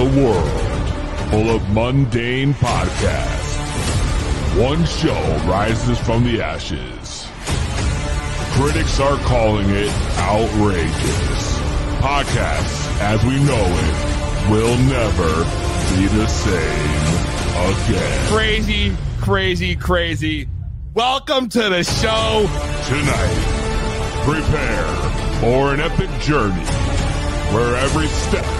a world full of mundane podcasts, one show rises from the ashes. Critics are calling it outrageous. Podcasts, as we know it, will never be the same again. Crazy, crazy, crazy. Welcome to the show. Tonight, prepare for an epic journey where every step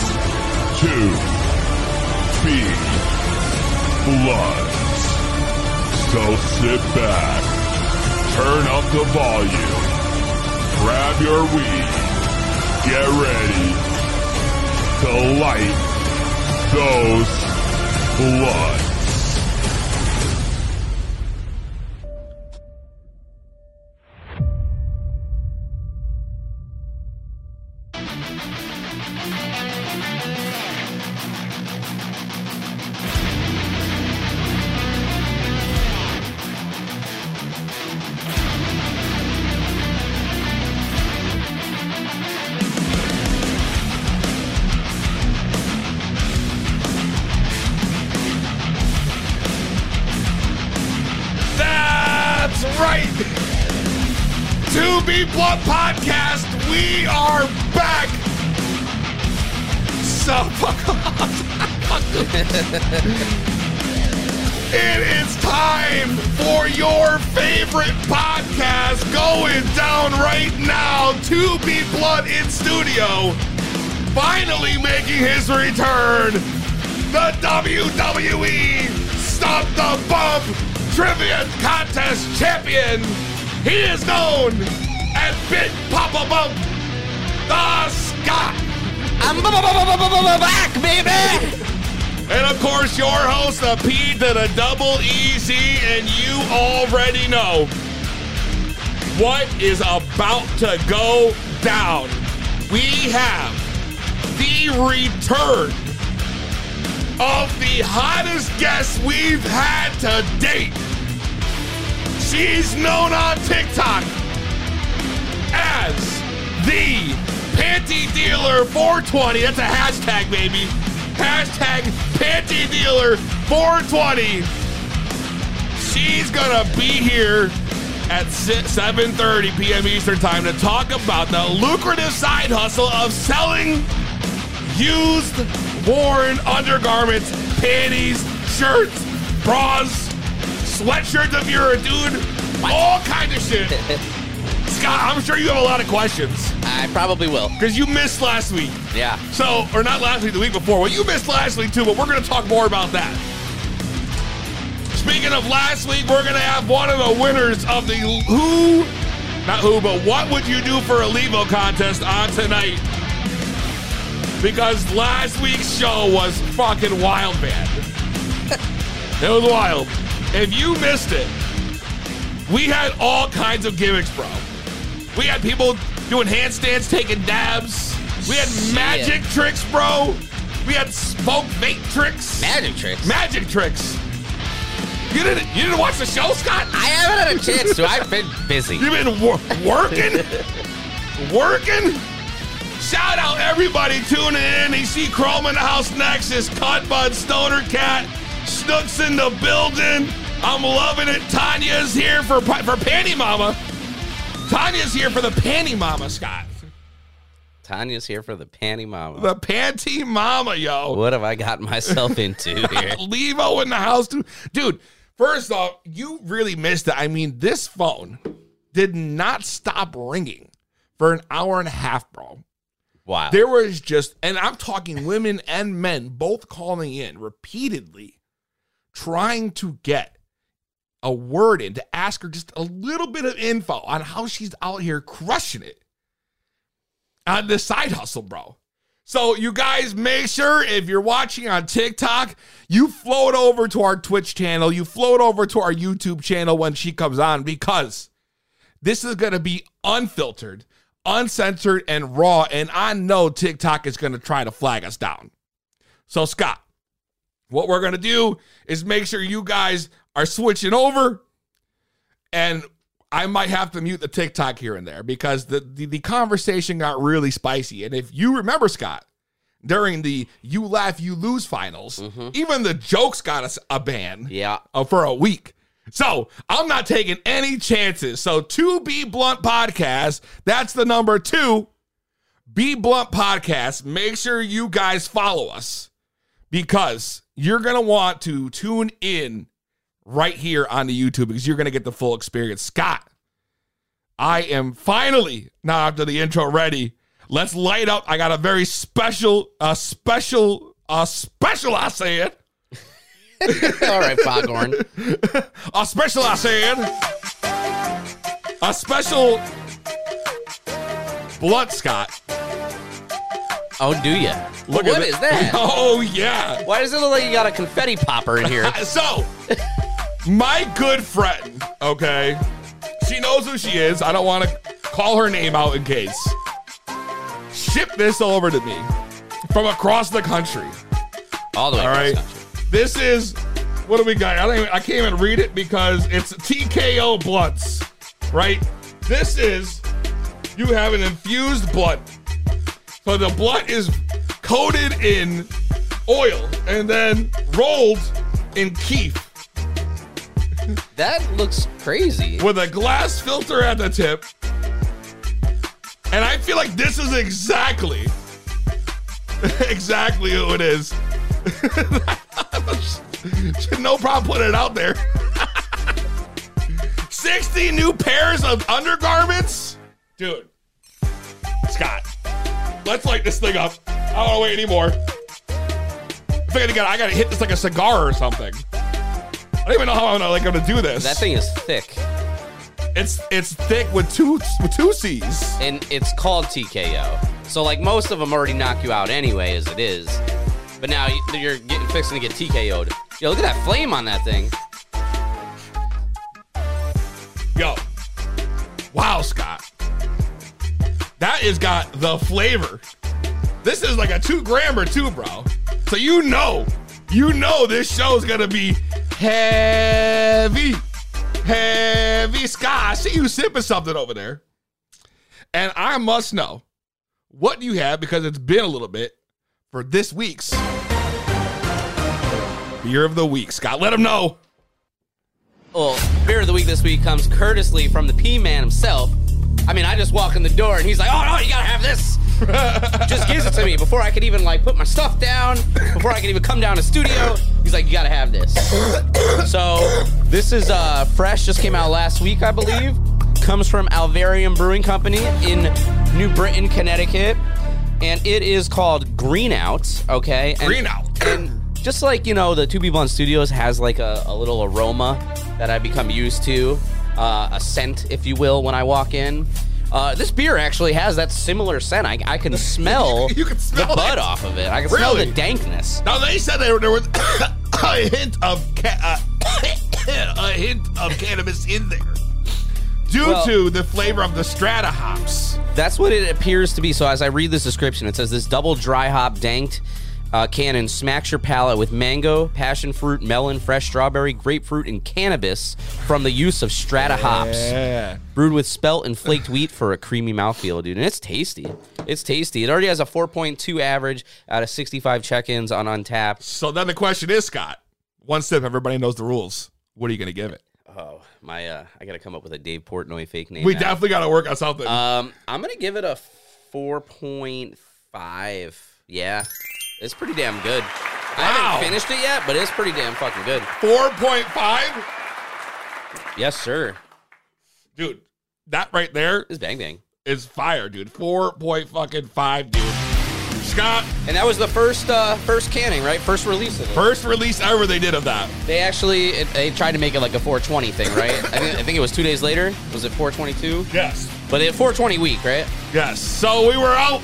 Two Be Bloods. So sit back, turn up the volume, grab your weed, get ready to light those bloods. Champion. He is known as Big Papa Bump, the Scott. I'm back, baby. And of course, your host, the P to the double EZ, and you already know what is about to go down. We have the return of the hottest guest we've had to date. She's known on TikTok as the Panty Dealer 420. That's a hashtag, baby. Hashtag Panty Dealer 420. She's gonna be here at 7:30 p.m. Eastern Time to talk about the lucrative side hustle of selling used, worn undergarments, panties, shirts, bras, sweatshirts you're a dude, all kind of shit. Scott, I'm sure you have a lot of questions I probably will. because you missed last week. Yeah. So, or not last week, the week before. Well, you missed last week too, but we're going to talk more about that. Speaking of last week, we're going to have one of the winners of the who, not who, but what would you do for a Levo contest on tonight? Because last week's show was fucking wild, man. it was wild. If you missed it, we had all kinds of gimmicks, bro. We had people doing handstands, taking dabs. We had Shit. magic tricks, bro. We had smoke vape tricks. Magic tricks. magic tricks. You didn't you didn't watch the show, Scott? I haven't had a chance to. I've been busy. You've been wor- working, working. Shout out everybody tuning in. You see Chrome in the house next. Is Cut Bud Stoner Cat. Snooks in the building. I'm loving it. Tanya's here for for Panty Mama. Tanya's here for the Panty Mama, Scott. Tanya's here for the panty mama. The Panty Mama, yo. What have I gotten myself into here? Levo in the house, too. Dude, first off, you really missed it. I mean, this phone did not stop ringing for an hour and a half, bro. Wow. There was just, and I'm talking women and men both calling in repeatedly, trying to get a word in to ask her just a little bit of info on how she's out here crushing it on this side hustle, bro. So you guys make sure if you're watching on TikTok, you float over to our Twitch channel, you float over to our YouTube channel when she comes on because this is going to be unfiltered, uncensored, and raw. And I know TikTok is going to try to flag us down. So, Scott, what we're going to do is make sure you guys are switching over. And I might have to mute the TikTok here and there because the, the, the conversation got really spicy. And if you remember, Scott, during the You Laugh, You Lose finals, even the jokes got us a ban Yeah. uh, for a week. So I'm not taking any chances. So to be blunt podcast, that's the number two. Be blunt podcast. Make sure you guys follow us because you're gonna want to tune in right here on the YouTube because you're gonna get the full experience. Scott, I am finally now after the intro ready. Let's light up. I got a very special, a special, a special. I said. All right, Foghorn. A special, I said. A special blunt, Scott. Oh, do you? Look what at is that? Oh, yeah. Why does it look like you got a confetti popper in here? So, my good friend, okay, she knows who she is. I don't want to call her name out in case. Ship this over to me from across the country. All the way. All right. country. This is what do we got? I don't even, I can't even read it because it's TKO blunts, right? This is you have an infused blunt. So the blunt is coated in oil and then rolled in kief That looks crazy. with a glass filter at the tip. And I feel like this is exactly exactly who it is. no problem putting it out there. 60 new pairs of undergarments? Dude. Scott. Let's light this thing up. I don't want to wait anymore. I think I gotta, I gotta hit this like a cigar or something. I don't even know how I'm like gonna do this. That thing is thick, It's it's thick with two with two C's. and it's called TKO. So, like, most of them already knock you out anyway, as it is. But now you- you're getting fixing to get TKO'd. Yo, look at that flame on that thing. Yo, wow, Scott, that has got the flavor. This is like a two grammer too, bro. So you know, you know this show's gonna be heavy, heavy. Scott, I see you sipping something over there, and I must know what you have because it's been a little bit for this week's beer of the week. Scott, let him know. Well, beer of the week this week comes courteously from the P Man himself. I mean, I just walk in the door and he's like, "Oh no, you gotta have this." just gives it to me before I could even like put my stuff down, before I could even come down to studio. He's like, "You gotta have this." so this is uh fresh, just came out last week, I believe. Comes from Alvarium Brewing Company in New Britain, Connecticut, and it is called Green Out. Okay, and, Green Out. and just like you know, the Two B Blunt Studios has like a, a little aroma that I become used to, uh, a scent, if you will, when I walk in. Uh, this beer actually has that similar scent. I, I can smell, You can smell the butt it. off of it. I can smell Really? the dankness. Now they said there, there was a hint of ca- uh, a hint of cannabis in there due Well- to the flavor of the strata hops. That's what it appears to be. So as I read this description, it says this double dry hop danked uh, cannon smacks your palate with mango, passion fruit, melon, fresh strawberry, grapefruit, and cannabis from the use of strata hops. Yeah. Brewed with spelt and flaked wheat for a creamy mouthfeel, dude. And it's tasty. It's tasty. It already has a 4.2 average out of 65 check-ins on Untappd. So then the question is, Scott, one sip, everybody knows the rules. What are you going to give it? Oh, my uh I got to come up with a Dave Portnoy fake name. We now. definitely got to work on something. Um, I'm gonna give it a 4.5. Yeah, it's pretty damn good. I haven't finished it yet, but it's pretty damn fucking good. 4.5? Yes, sir. Dude, that right there is bang bang. is fire, dude. 4. fucking 5, dude. Scott, And that was the first uh first canning, right? First release of it. first release ever they did of that. They actually it, they tried to make it like a 420 thing, right? I think I think it was two days later. Was it 422? Yes. But it 420 week, right? Yes. So we were out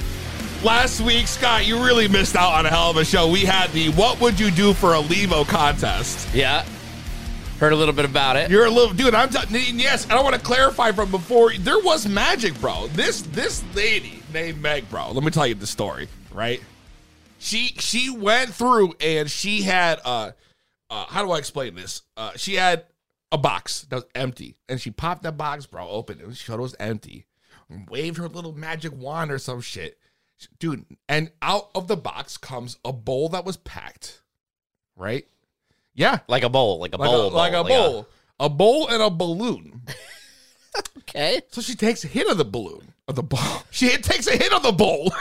last week, Scott, you really missed out on a hell of a show. We had the "What Would You Do for a Levo" contest. Yeah. Heard a little bit about it. You're a little dude. I'm t- yes. I want to clarify from before. There was magic, bro. This this lady named Meg, bro. Let me tell you the story. Right? She she went through and she had uh uh how do I explain this? Uh, she had a box that was empty, and she popped that box, bro, open. It was it was empty. And waved her little magic wand or some shit, dude. And out of the box comes a bowl that was packed. Right? Yeah, Like a bowl, like a like bowl, a, like a bowl, a bowl and a balloon. okay. So she takes a hit of the balloon of the bowl. She takes a hit of the bowl,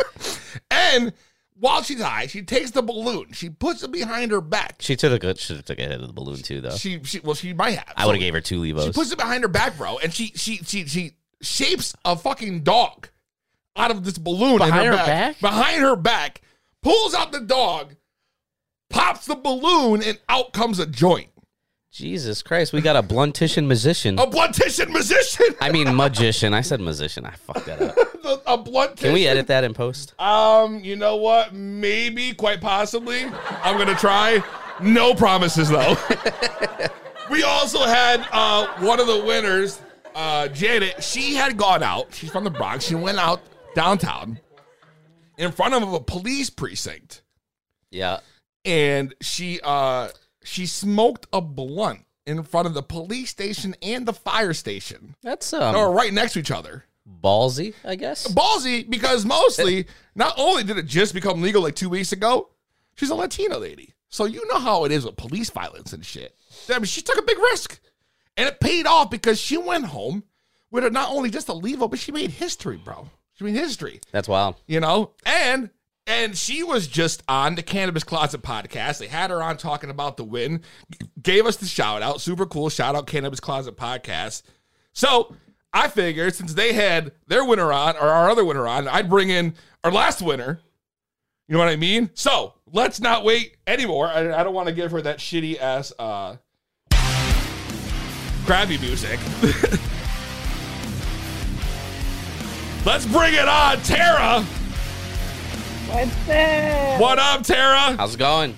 and while she's high, she takes the balloon. She puts it behind her back. She took a good. Should have took a hit of the balloon too, though. She, she well, she might have. I would have gave her two She puts it behind her back, bro, and she she she she shapes a fucking dog out of this balloon in Behind her, her back. back? Behind her back, pulls out the dog, pops the balloon, and out comes a joint. Jesus Christ, we got a bluntition musician. A bluntition musician. I mean, magician. I said musician. I fucked that up. a blunt. Can we edit that in post? Um, you know what? Maybe, quite possibly. I'm gonna try. No promises though. we also had uh one of the winners, uh Janet. She had gone out. She's from the Bronx. She went out downtown in front of a police precinct, Yeah. and she uh she smoked a blunt in front of the police station and the fire station. That's um were right next to each other. ballsy, I guess. ballsy because mostly not only did it just become legal like two weeks ago, she's a Latina lady. So you know how it is with police violence and shit. I mean, she took a big risk. And it paid off because she went home with not only just a levo, but she made history, bro. Made history, That's wild. you know? And and she was just on the Cannabis Closet podcast. They had her on talking about the win, gave us the shout out. Super cool. Shout out Cannabis Closet podcast. So I figured since they had their winner on, or our other winner on, I'd bring in our last winner. You know what I mean? So let's not wait anymore. I, I don't want to give her that shitty ass uh crabby music. let's bring it on, Tara. What's up? What up, Tara? How's it going?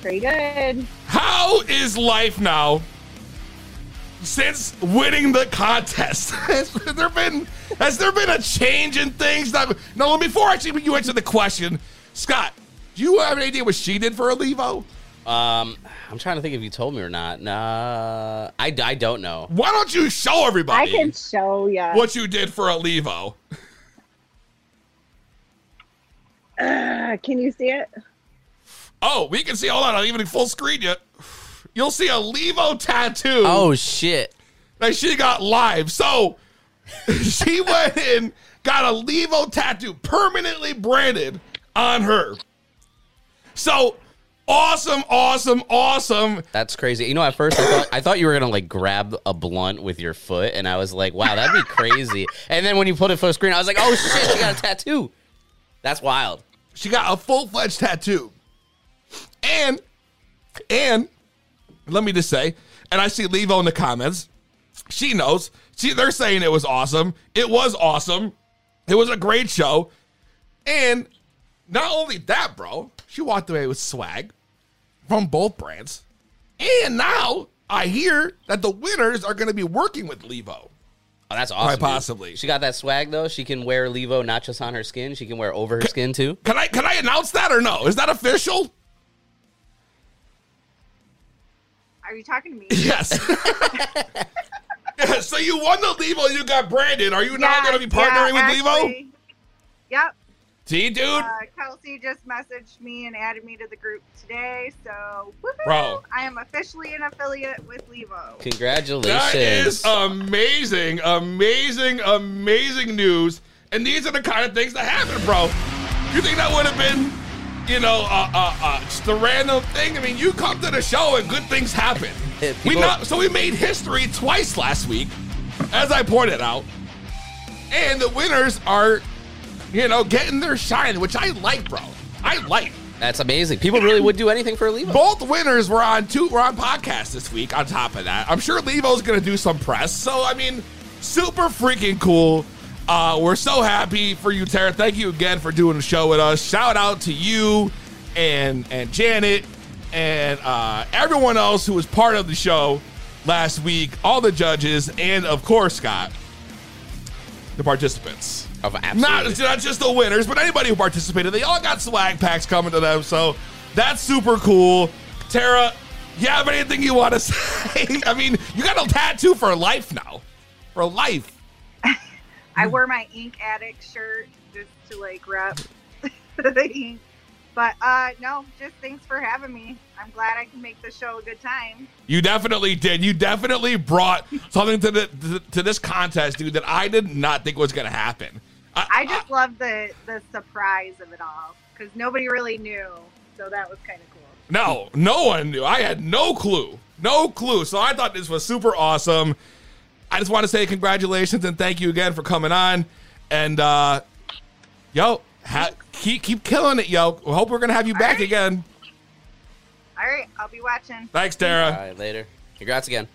Pretty good. How is life now since winning the contest? has there been has there been a change in things? That, no, before actually you answer the question, Scott, do you have any idea what she did for a Levo? Um, I'm trying to think if you told me or not. Nah, I, I don't know. Why don't you show everybody I can show you. what you did for a Levo? Uh, can you see it? Oh, we can see. Hold on, I'll even in full screen yet. You'll see a Levo tattoo. Oh shit! that she got live. So she went and got a Levo tattoo permanently branded on her. So awesome, awesome, awesome. That's crazy. You know, at first I thought I thought you were gonna like grab a blunt with your foot, and I was like, wow, that'd be crazy. and then when you put it full screen, I was like, oh shit, she got a tattoo. That's wild. She got a full fledged tattoo. And, and let me just say, and I see Levo in the comments. She knows. See, they're saying it was awesome. It was awesome. It was a great show. And not only that, bro, she walked away with swag from both brands. And now I hear that the winners are going to be working with Levo. Oh, that's awesome. dude. possibly. She got that swag though. She can wear Levo not just on her skin. She can wear over her skin too. Can I can I announce that or no? Is that official? Are you talking to me? Yes. yeah, so you won the Levo, you got Brandon. Are you now going to be partnering yeah, with Levo? Yep. See, dude? Uh, Kelsey just messaged me and added me to the group today. So, woohoo, Bro. I am officially an affiliate with Levo. Congratulations. That is amazing, amazing, amazing news. And these are the kind of things that happen, bro. You think that would have been, you know, uh, uh, uh, just a random thing? I mean, you come to the show and good things happen. Yeah, we not, so we made history twice last week, as I pointed out. And the winners are, you know, getting their shine, which I like, bro. I like. That's amazing. People really would do anything for Levo. Both winners were on two were on podcasts this week. On top of that, I'm sure Levo's going to do some press. So I mean, super freaking cool. Uh, we're so happy for you, Tara. Thank you again for doing the show with us. Shout out to you and and Janet and uh, everyone else who was part of the show last week, all the judges, and of course, Scott, the participants. Of Not, absolutely. not just the winners, but anybody who participated. They all got swag packs coming to them, so that's super cool. Tara, you have anything you want to say? I mean, you got a tattoo for life now. For life. I wear my ink addict shirt just to like rep the ink. But uh no, just thanks for having me. I'm glad I can make the show a good time. You definitely did. You definitely brought something to the to, to this contest, dude, that I did not think was going to happen. I just love the the surprise of it all because nobody really knew, so that was kind of cool. No, no one knew. I had no clue. No clue. So I thought this was super awesome. I just want to say congratulations and thank you again for coming on. And uh yo, ha- keep keep killing it, yo. We hope we're gonna have you back right. again. All right, I'll be watching. Thanks, Tara. right, later. Congrats again.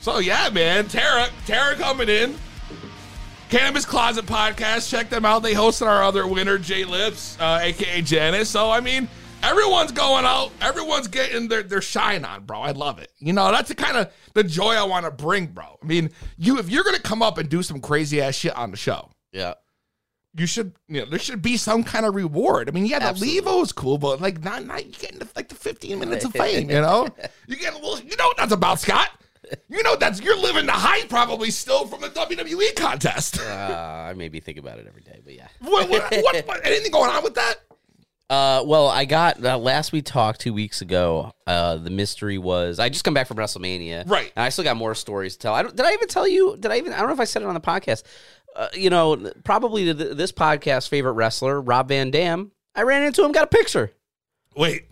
So yeah, man, Tara, Tara coming in. Cannabis Closet Podcast. Check them out. They hosted our other winner, Jay Lips, uh, aka Janice. So I mean, everyone's going out. Everyone's getting their, their shine on, bro. I love it. You know, that's the kind of the joy I want to bring, bro. I mean, you if you're gonna come up and do some crazy ass shit on the show, Yeah. you should, you know, there should be some kind of reward. I mean, yeah, the Absolutely. Levo is cool, but like not not you getting the, like the 15 minutes of fame, you know? You get a little, you know what that's about, Scott. You know that's you're living the hype probably still from the WWE contest. Uh, I maybe think about it every day, but yeah. what, what, what, what- anything going on with that? Uh, well, I got uh, last we talked two weeks ago. Uh, the mystery was I just come back from WrestleMania, Right. And I still got more stories to tell. I don't, did I even tell you? Did I even? I don't know if I said it on the podcast. Uh, you know, probably th- this podcast favorite wrestler, Rob Van Dam. I ran into him, got a picture. Wait,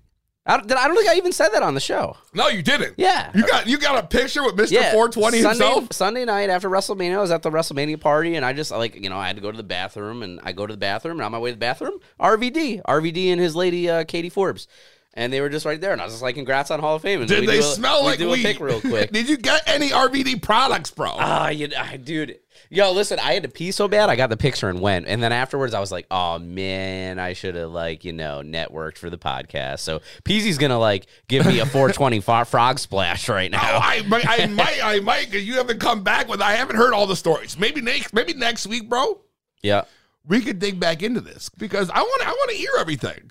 I don't, I don't think I even said that on the show. no, you didn't. Yeah. you got you got a picture with Mr. Yeah, 420 Sunday, himself. Sunday night after WrestleMania, I was at the WrestleMania party, and I just like you know I had to go to the bathroom, and I go to the bathroom, and on my way to the bathroom, RVD, RVD, and his lady uh, Katie Forbes, and they were just right there, and I was just like, "Congrats on Hall of Fame!" And Did they a- smell we like do weed? a real quick. Did you get any RVD products, bro? Ah, you, ah, dude. Yo, listen, I had to pee so bad, I got the picture and went. And then afterwards, I was like, oh, man, I should have, like, you know, networked for the podcast. So Peasy's going to, like, give me a 420 fo- frog splash right Oh, now. I, might- I might, I might, because you haven't come back with. I haven't heard all the stories. Maybe next, maybe next week, bro. yeah. We could dig back into this because I want, I want to hear everything.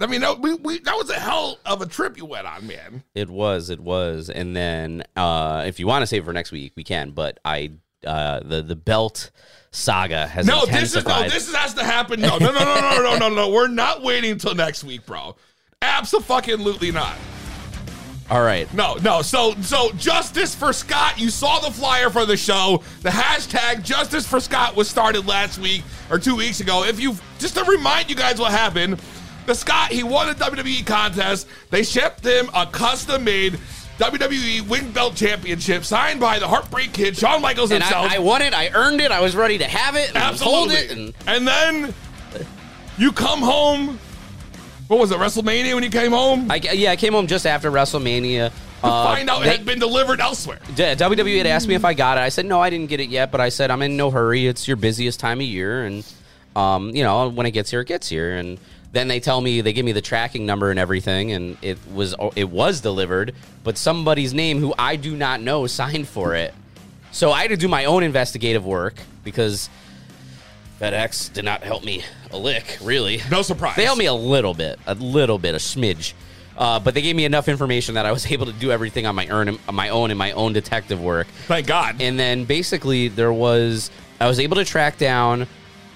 I mean, that, we, we, that was a hell of a trip you went on, man. It was, it was. And then uh, if you want to save for next week, we can. But I, uh, the, the belt saga has No, this is no, this has to happen. No, no, no, no, no, no, no, no. We're not waiting until next week, bro. Absolutely not. All right. No, no. So, so justice for Scott. You saw the flyer for the show. The hashtag Justice for Scott was started last week or two weeks ago. If you just to remind you guys what happened, the Scott he won a WWE contest. They shipped him a custom-made WWE Wing Belt Championship signed by the Heartbreak Kid, Shawn Michaels And himself. I, I won it. I earned it. I was ready to have it. And hold Absolutely. it. And and then you come home. What was it? WrestleMania when you came home? I, yeah, I came home just after WrestleMania. Uh, find out it they- had been delivered elsewhere. D- WWE had asked me if I got it. I said no, I didn't get it yet, but I said I'm in no hurry. It's your busiest time of year, and um, you know when it gets here, it gets here. And then they tell me they give me the tracking number and everything, and it was it was delivered, but somebody's name who I do not know signed for it. So I had to do my own investigative work because FedEx did not help me a lick, really. No surprise. They helped me a little bit, a little bit, a smidge. Uh, but they gave me enough information that I was able to do everything on my, earn, on my own in my own detective work. Thank God. And then basically there was I was able to track down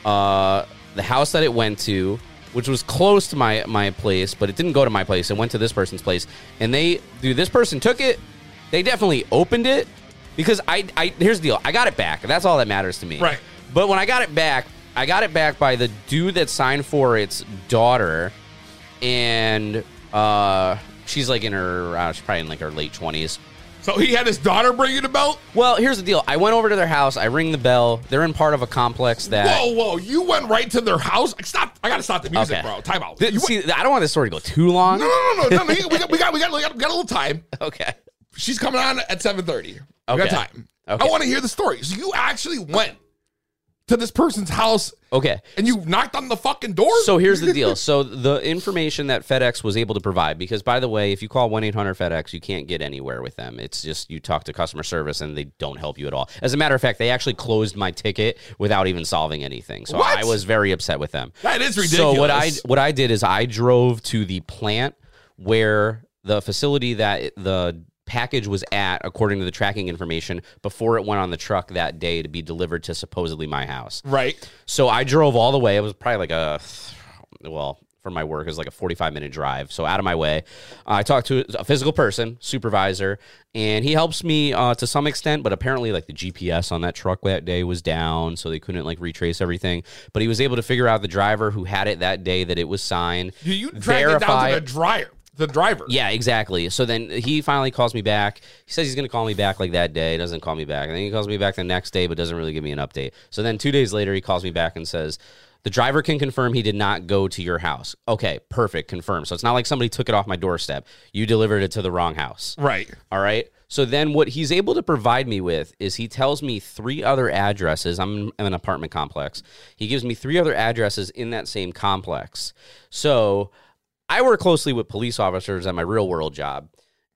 uh, the house that it went to, which was close to my my place, but it didn't go to my place. It went to this person's place, and they dude, this person took it. They definitely opened it because I I here's the deal. I got it back. That's all that matters to me. Right. But when I got it back, I got it back by the dude that signed for its daughter, and uh, she's like in her uh, she's probably in like her late twenties. So he had his daughter bring you the belt? Well, here's the deal. I went over to their house. I ring the bell. They're in part of a complex that. Whoa, whoa! You went right to their house. Stop! I gotta stop the music, Okay. bro. Time out. Th- You went- see, I don't want this story to go too long. no, no, no, no, We got, we got, we got, we got, we got, a little time. Okay. She's coming on at seven thirty. We got Okay. time. Okay. I want to hear the story. So you actually went to this person's house Okay. and you knocked on the fucking door? So here's the deal. So the information that FedEx was able to provide, because by the way, if you call 1 800 FedEx, you can't get anywhere with them. It's just you talk to customer service and they don't help you at all. As a matter of fact, they actually closed my ticket without even solving anything. So What? I was very upset with them. that is ridiculous. So what I what I did is I drove to the plant where the facility that the package was at according to the tracking information before it went on the truck that day to be delivered to supposedly my house. right. So I drove all the way. It was probably like a, well, for my work, it was like a 45 minute drive. So out of my way. I talked to a physical person, supervisor, and he helps me uh, to some extent, but apparently like the GPS on that truck that day was down. So they couldn't like retrace everything. But he was able to figure out the driver who had it that day that it was signed. You, you dragged it down to the dryer, the driver. Yeah, exactly. So then he finally calls me back. He says he's going to call me back like that day. Doesn't call me back. And then he calls me back the next day, but doesn't really give me an update. So then two days later, he calls me back and says, the driver can confirm he did not go to your house. Okay, perfect. Confirm. So it's not like somebody took it off my doorstep. You delivered it to the wrong house. Right. All right. So then what he's able to provide me with is he tells me three other addresses. I'm in an apartment complex. He gives me three other addresses in that same complex. So I work closely with police officers at my real world job.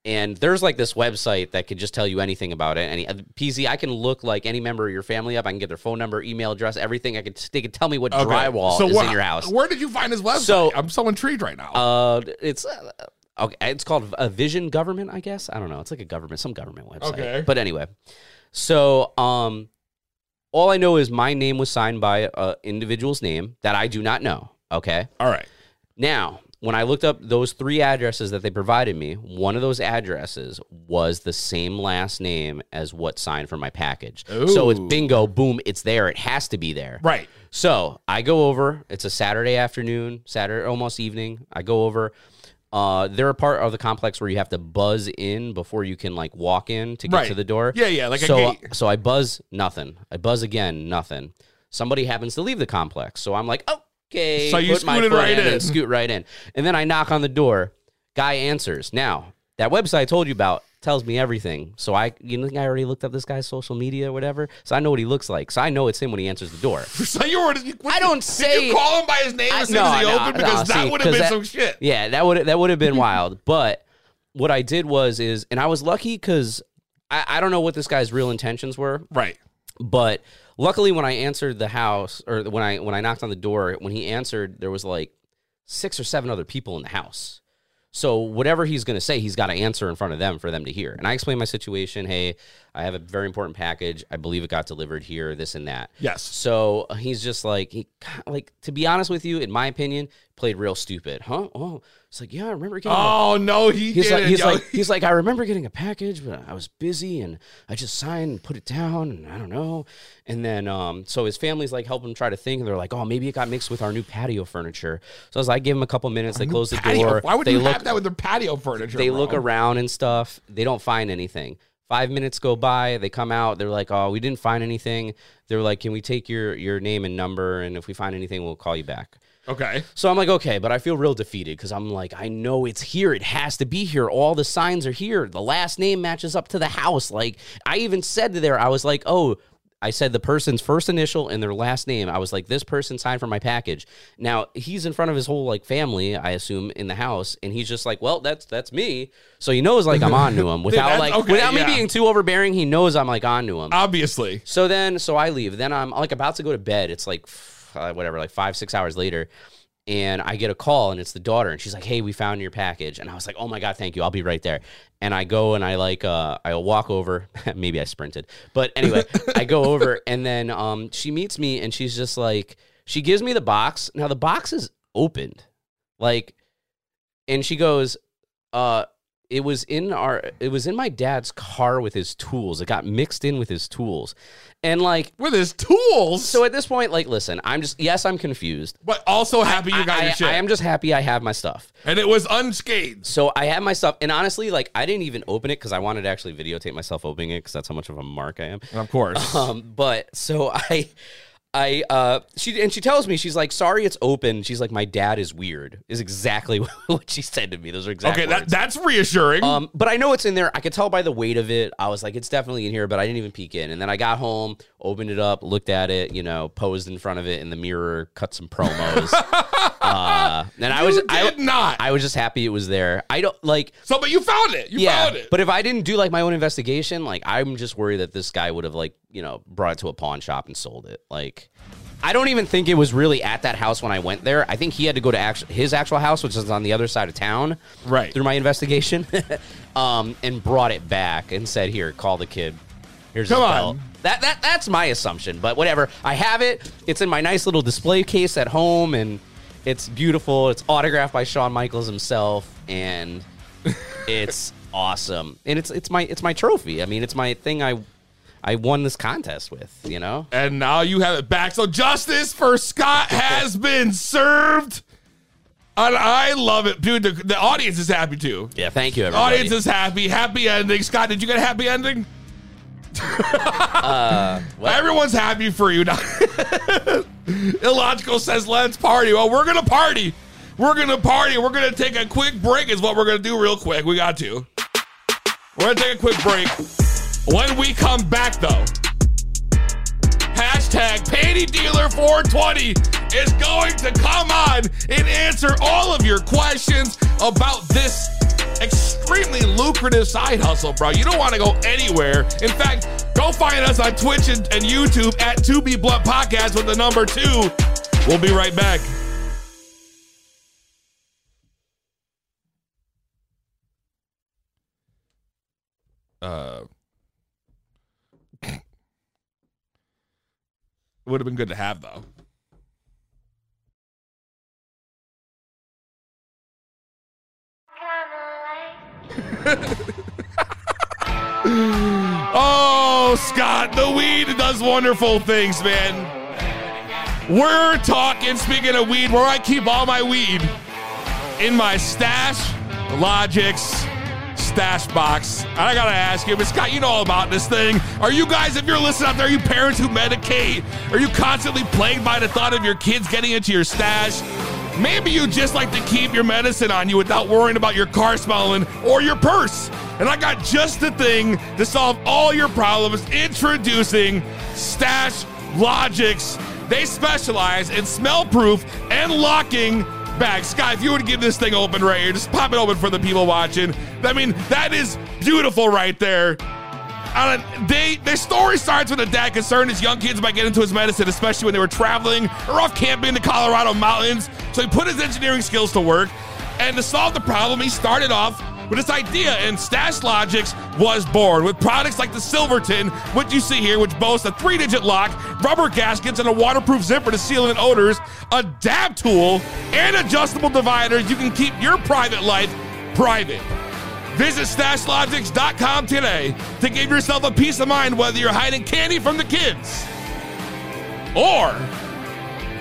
And there's like this website that could just tell you anything about it. Any uh, PZ, I can look like any member of your family up. I can get their phone number, email address, everything. I could they could tell me what Okay. drywall so is what- in your house. Where did you find this website? So- I'm so intrigued right now. Uh, it's uh, okay. It's called a Vision Government, I guess. I don't know. It's like a government, some government website. Okay. But anyway, so um, all I know is my name was signed by a individual's name that I do not know. Okay. All right. Now, when I looked up those three addresses that they provided me, one of those addresses was the same last name as what signed for my package. So it's bingo, boom, it's there. It has to be there. Right. So I go over. It's a Saturday afternoon, Saturday almost evening. I go over. Uh, they're a part of the complex where you have to buzz in before you can like walk in to get Right. to the door. Yeah, yeah, like a so, gate. So I buzz nothing. I buzz again, nothing. Somebody happens to leave the complex, so I'm like, okay. So you put my foot right in. and scoot right in, and then I knock on the door. Guy answers. Now that website I told you about tells me everything. So I, you know, I already looked up this guy's social media or whatever. So I know what he looks like. So I know it's him when he answers the door. So you were. You, I don't say- you call him by his name I- as soon no, as he no, opened? Because no, that would have been that- some shit. Yeah, that would that would have been wild. But what I did was is, and I was lucky because I, I don't know what this guy's real intentions were, Right. but luckily when I answered the house or when I when I knocked on the door, when he answered, there was like six or seven other people in the house. So whatever he's going to say, he's got to answer in front of them for them to hear. And I explained my situation. Hey, I have a very important package. I believe it got delivered here. This and that. Yes. So he's just like he like to be honest with you, in my opinion, played real stupid. Huh? Oh, it's like yeah, I remember getting. a- Oh no, he He's did like, he's yo. like, he's like, I remember getting a package, but I was busy and I just signed and put it down, and I don't know. And then, um, so his family's like helping him try to think, and they're like, oh, maybe it got mixed with our new patio furniture. So I was like, give him a couple minutes. They close the patio. door. Why would they you look, have that with their patio furniture? they bro? look around and stuff. They don't find anything. Five minutes go by. They come out. They're like, "Oh, we didn't find anything." They're like, "Can we take your your name and number? And if we find anything, we'll call you back." Okay. So I'm like, okay, but I feel real defeated because I'm like, I know it's here. It has to be here. All the signs are here. The last name matches up to the house. Like, I even said to there, I was like, oh, I said the person's first initial and their last name. I was like, this person signed for my package. Now he's in front of his whole like family, I assume, in the house, and he's just like, well, that's that's me. So he knows like I'm on to him without like okay, without me being too overbearing. He knows I'm like on to him. Obviously. So then, so I leave. Then I'm like about to go to bed. It's like uh, whatever, like five, six hours later. And I get a call and it's the daughter and she's like, Hey, we found your package. And I was like, Oh my God, thank you. I'll be right there. And I go and I like, uh, I walk over. Maybe I sprinted. But anyway, I go over and then um, she meets me and she's just like, she gives me the box. Now the box is opened. Like, and she goes, uh, it was in our it was in my dad's car with his tools. It got mixed in with his tools. And like With his tools. so at this point, like listen, I'm just yes, I'm confused. but also happy you got I, your shit. I am just happy I have my stuff. and it was unscathed. So I have my stuff, and honestly, like I didn't even open it because I wanted to actually videotape myself opening it because that's how much of a mark I am. Of course. Um, but so I, I uh she and she tells me she's like sorry it's open. She's like my dad is weird. Is exactly what she said to me. Those are exactly Okay, that, that's reassuring. um, but I know it's in there. I could tell by the weight of it. I was like, it's definitely in here, but I didn't even peek in. And then I got home, opened it up, looked at it, you know, posed in front of it in the mirror, cut some promos. uh, and I was, I, did not. I was just happy it was there. I don't like, so, but you found it. You yeah. found it. But if I didn't do like my own investigation, like I'm just worried that this guy would have like, you know, brought it to a pawn shop and sold it. Like, I don't even think it was really at that house when I went there. I think he had to go to actu- his actual house, which is on the other side of town, Right. Through my investigation, um, and brought it back and said, "Here, call the kid. Here's Come his on. belt." That that that's my assumption, but whatever. I have it. It's in my nice little display case at home, and it's beautiful. It's autographed by Shawn Michaels himself, and it's awesome. And it's it's my it's my trophy. I mean, it's my thing. I I won this contest with. You know. and now you have it back. So justice for Scott has been served. And I love it, dude. The, the audience is happy too. Yeah. Thank you, everybody. audience is happy. Happy ending. Scott, did you get a happy ending? Uh, what? Everyone's happy for you now. Illogical says, let's party. Well, we're going to party. We're going to party. We're going to take a quick break, is what we're going to do real quick. We got to. We're going to take a quick break. When we come back, though, hashtag Panty Dealer 420 is going to come on and answer all of your questions about this extremely lucrative side hustle, bro. You don't want to go anywhere. In fact, go find us on Twitch and, and YouTube at 2B Blunt Podcast with the number two. We'll be right back. Uh, would have been good to have though. Oh, Scott, the weed does wonderful things, man. We're talking, speaking of weed, where I keep all my weed in my stash, Logix stash box. And I gotta ask you, but Scott, you know all about this thing. Are you guys, if you're listening out there, you parents who medicate? Are you constantly plagued by the thought of your kids getting into your stash? Maybe you just like to keep your medicine on you without worrying about your car smelling or your purse. And I got just the thing to solve all your problems. Introducing Stash Logics. They specialize in smell proof and locking bags. Scott, if you would give this thing open right here, just pop it open for the people watching. I mean, that is beautiful right there. Uh, they their story starts with a dad concerned his young kids might get into his medicine, especially when they were traveling or off camping in the Colorado mountains. So he put his engineering skills to work, and to solve the problem, he started off with this idea, in Stashlogix was born with products like the Silverton, which you see here, which boasts a three-digit lock, rubber gaskets, and a waterproof zipper to seal in odors, a dab tool, and adjustable dividers. You can keep your private life private. Visit StashLogix.com today to give yourself a peace of mind whether you're hiding candy from the kids or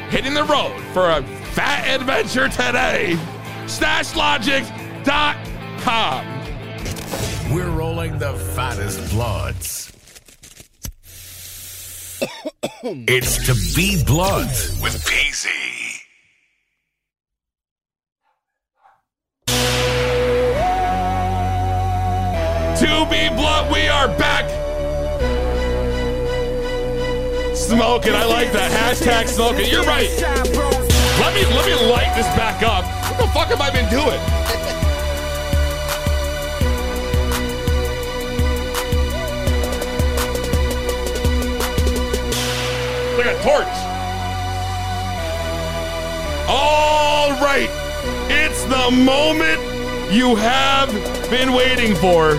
hitting the road for a fat adventure today. StashLogix.com. We're rolling the fattest bloods. it's to be blunt with PZ. To be blunt, we are back. Smoking, I like that. Hashtag smoking. You're right. Let me let me light this back up. What the fuck have I been doing? Like a torch. All right. It's the moment you have been waiting for.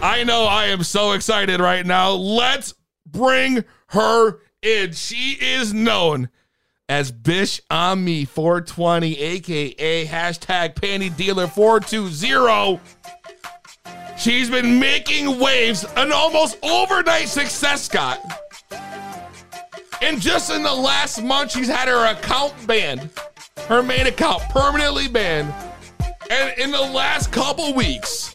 I know I am so excited right now. Let's bring her in. She is known as Bish on Me 420, aka hashtag Panty Dealer 420. She's been making waves, an almost overnight success, Scott. And just in the last month, she's had her account banned, her main account permanently banned. And in the last couple weeks,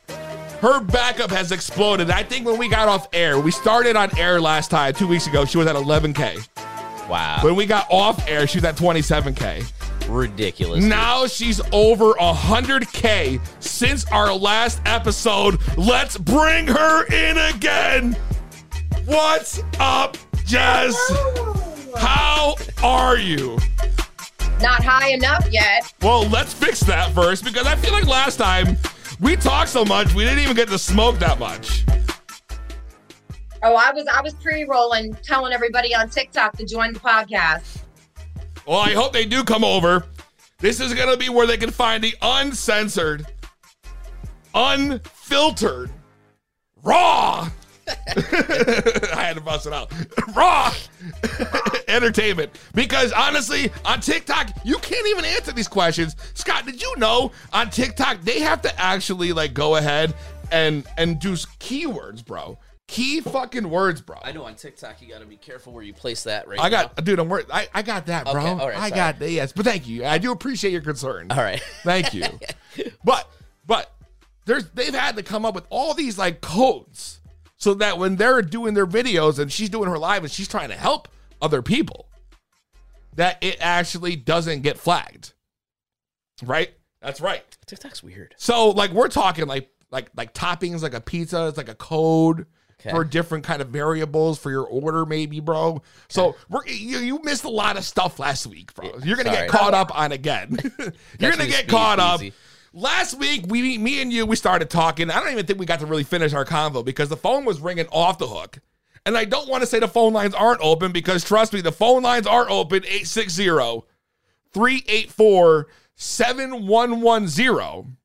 her backup has exploded. I think when we got off air, we started on air last time, two weeks ago, she was at 11K. Wow. When we got off air, she was at 27K. Ridiculous. dude. Now she's over 100K since our last episode. Let's bring her in again. What's up, Jess? How are you? Not high enough yet. Well, let's fix that first because I feel like last time we talked so much, we didn't even get to smoke that much. Oh, I was I was pre-rolling, telling everybody on TikTok to join the podcast. Well, I hope they do come over. This is going to be where they can find the uncensored, unfiltered, raw. I had to bust it out. Raw entertainment. Because honestly, on TikTok, you can't even answer these questions. Scott, did you know on TikTok they have to actually like go ahead and and do keywords, bro. Key fucking words, bro. I know on TikTok you got to be careful where you place that right I got, now. dude. I'm worried. I, I got that, bro. Okay, right, I sorry. got that. Yes, but thank you. I do appreciate your concern. All right. Thank you. but but there's they've had to come up with all these like codes so that when they're doing their videos and she's doing her live and she's trying to help other people, that it actually doesn't get flagged. Right? That's right. TikTok's weird. So like we're talking like like like toppings like a pizza, it's like a code Okay. for different kind of variables for your order, maybe, bro. So we're you, you missed a lot of stuff last week, bro. You're gonna sorry. get caught up on again. You're gonna get caught up. easy. Last week, we me and you we started talking. I don't even think we got to really finish our convo because the phone was ringing off the hook. And I don't want to say the phone lines aren't open because trust me, the phone lines are open 860 384 7110.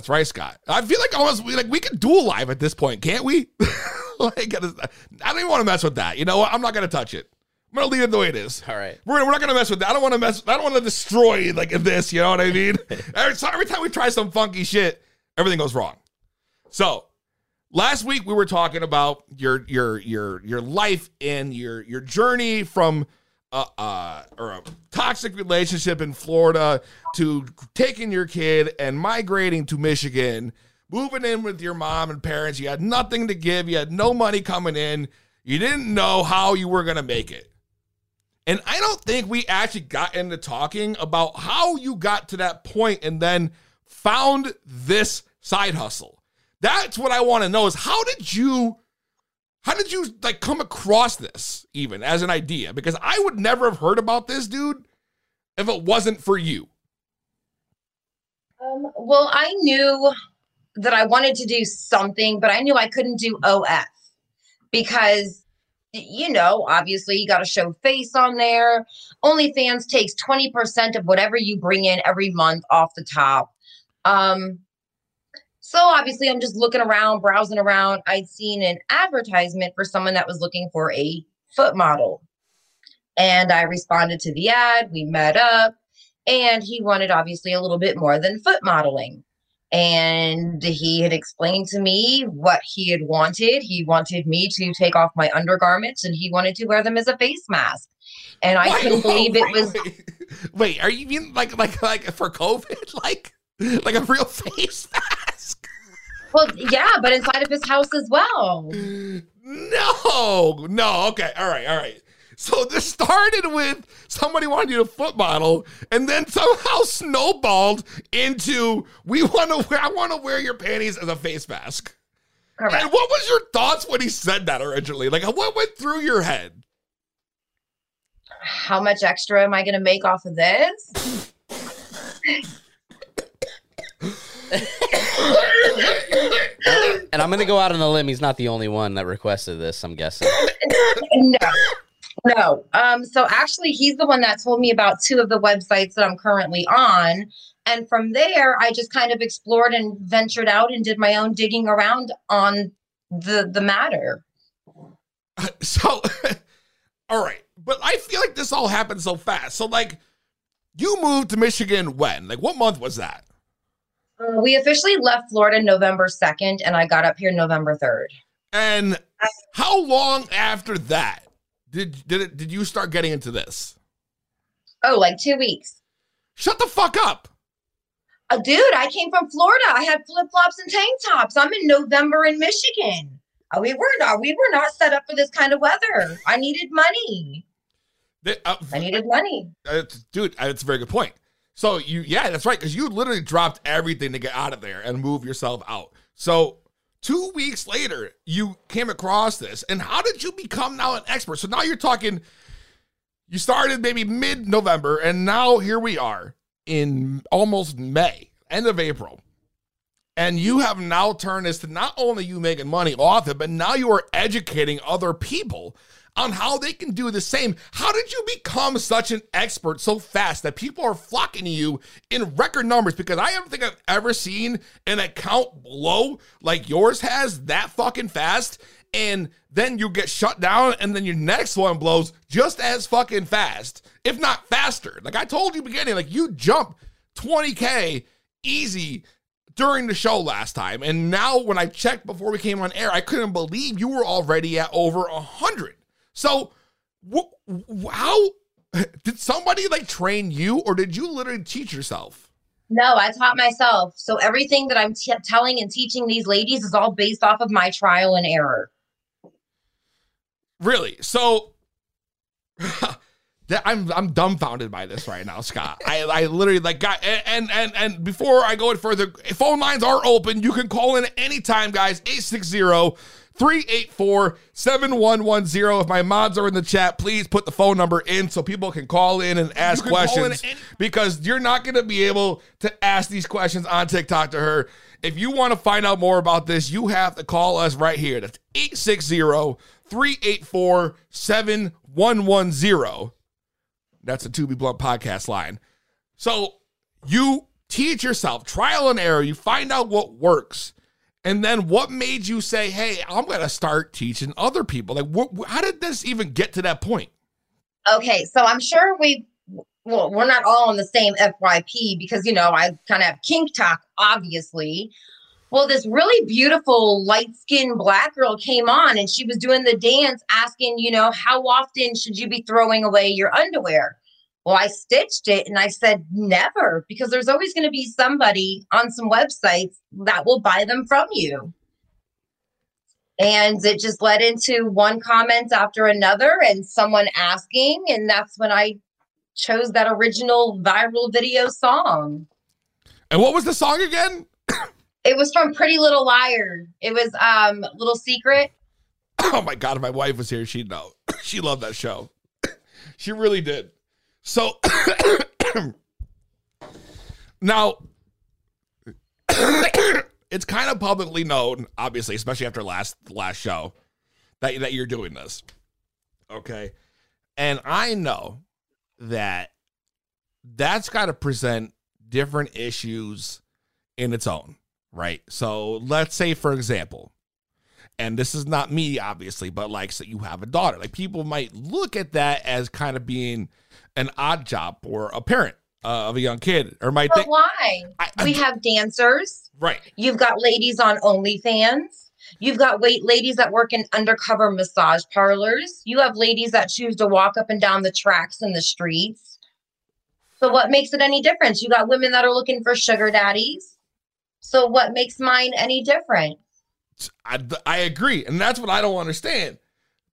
That's right, Scott. I feel like almost we like we can dual live at this point, can't we? like, I don't even want to mess with that. You know what? I'm not gonna touch it. I'm gonna leave it the way it is. All right. We're, we're not gonna mess with that. I don't want to mess. I don't want to destroy like this. You know what I mean? every, so every time we try some funky shit, everything goes wrong. So last week we were talking about your your your your life and your your journey from uh, uh or a toxic relationship in Florida to taking your kid and migrating to Michigan, moving in with your mom and parents. You had nothing to give. You had no money coming in. You didn't know how you were gonna make it. And I don't think we actually got into talking about how you got to that point and then found this side hustle. That's what I want to know is how did you how did you like come across this even as an idea? Because I would never have heard about this dude if it wasn't for you. Um, well, I knew that I wanted to do something, but I knew I couldn't do OF because, you know, obviously you got to show face on there. OnlyFans takes 20% of whatever you bring in every month off the top. Um, so obviously I'm just looking around, browsing around. I'd seen an advertisement for someone that was looking for a foot model. And I responded to the ad. We met up and he wanted obviously a little bit more than foot modeling and he had explained to me what he had wanted he wanted me to take off my undergarments and he wanted to wear them as a face mask and i Wait, couldn't believe it was Wait, wait, are you mean like like like for COVID? Like like a real face mask? Well yeah but inside of his house as well No, no. Okay, all right, all right. So this started with somebody wanted you to foot model, and then somehow snowballed into we want to wear. I want to wear your panties as a face mask. correct And what was your thoughts when he said that originally? Like, uh, what went through your head? how much extra am i going to make off of this And I'm gonna go out on a limb. He's not the only one that requested this. I'm guessing. no no um so actually he's the one that told me about two of the websites that i'm currently on and from there i just kind of explored and ventured out and did my own digging around on the the matter So, all right, but I feel like this all happened so fast. So, like, you moved to Michigan when? Like, what month was that? Uh, we officially left florida november 2nd and i got up here november 3rd And how long after that did did it did you start getting into this? oh like two weeks Shut the fuck up. Uh, dude, I came from Florida. I had flip flops and tank tops. I'm in November in Michigan. Uh, we were not. We were not set up for this kind of weather. I needed money. Uh, I needed money. uh, dude, that's a very good point. So you, yeah, that's right, because you literally dropped everything to get out of there and move yourself out. So two weeks later, you came across this, and how did you become now an expert? So now you're talking. You started maybe mid-November, and now here we are in almost May, end of April. And you have now turned this to not only you making money off it, but now you are educating other people on how they can do the same. How did you become such an expert so fast that people are flocking to you in record numbers? Because I don't think I've ever seen an account blow like yours has that fucking fast. And then you get shut down, and then your next one blows just as fucking fast, if not faster. Like I told you beginning, like you jump 20K easy during the show last time. And now when I checked before we came on air, I couldn't believe you were already at over a hundred. So wh- wh- how did somebody like train you or did you literally teach yourself? No, I taught myself. So everything that I'm t- telling and teaching these ladies is all based off of my trial and error. Really? So that I'm I'm dumbfounded by this right now, Scott. I I literally like got and and and before I go any further, phone lines are open. You can call in anytime, guys. 860 384 7110. If my mods are in the chat, please put the phone number in so people can call in and ask can call in questions because you're not going to be able to ask these questions on TikTok to her. If you want to find out more about this, you have to call us right here. That's 860 384 7110. That's a To Be Blunt podcast line. So you teach yourself, trial and error, you find out what works. And then what made you say, hey, I'm going to start teaching other people? Like, wh- how did this even get to that point? Okay, so I'm sure we well, we're not all on the same FYP because you know I kind of have kink talk, obviously. Well, this really beautiful light skinned black girl came on and she was doing the dance, asking, you know, how often should you be throwing away your underwear? Well, I stitched it and I said never because there's always going to be somebody on some websites that will buy them from you. And it just led into one comment after another and someone asking. And that's when I chose that original viral video song. And what was the song again? It was from Pretty Little Liar. It was um Little Secret. Oh my God, if my wife was here, she'd know. she loved that show. she really did. So now it's kind of publicly known, obviously, especially after last last show, that, that you're doing this. Okay. And I know that that's got to present different issues in its own, right? So let's say, for example, and this is not me, obviously, but like, so you have a daughter. Like, people might look at that as kind of being an odd job for a parent uh, of a young kid, or might But think, why? I- I- we have dancers. right? You've got ladies on OnlyFans. You've got wait ladies that work in undercover massage parlors. You have ladies that choose to walk up and down the tracks in the streets. So what makes it any different? You got women that are looking for sugar daddies. So what makes mine any different? I, I agree, and that's what I don't understand.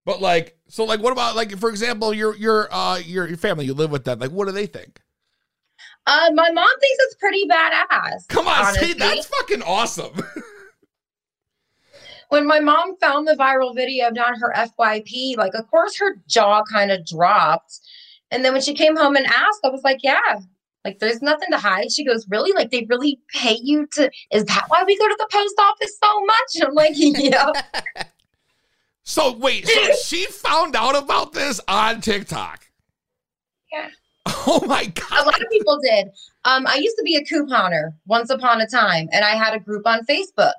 But like, so like, what about like, for example, your your uh your your family, you live with them. Like, what do they think? Uh, my mom thinks it's pretty badass. Come on, honestly. see, that's fucking awesome. when my mom found the viral video down her FYP, like, of course, her jaw kind of dropped. And then when she came home and asked, I was like, yeah, like, there's nothing to hide. She goes, really? Like, they really pay you to, is that why we go to the post office so much? And I'm like, yeah. so wait, so she found out about this on TikTok. Yeah. Oh my God. a lot of people did. Um, I used to be a couponer once upon a time, and I had a group on Facebook.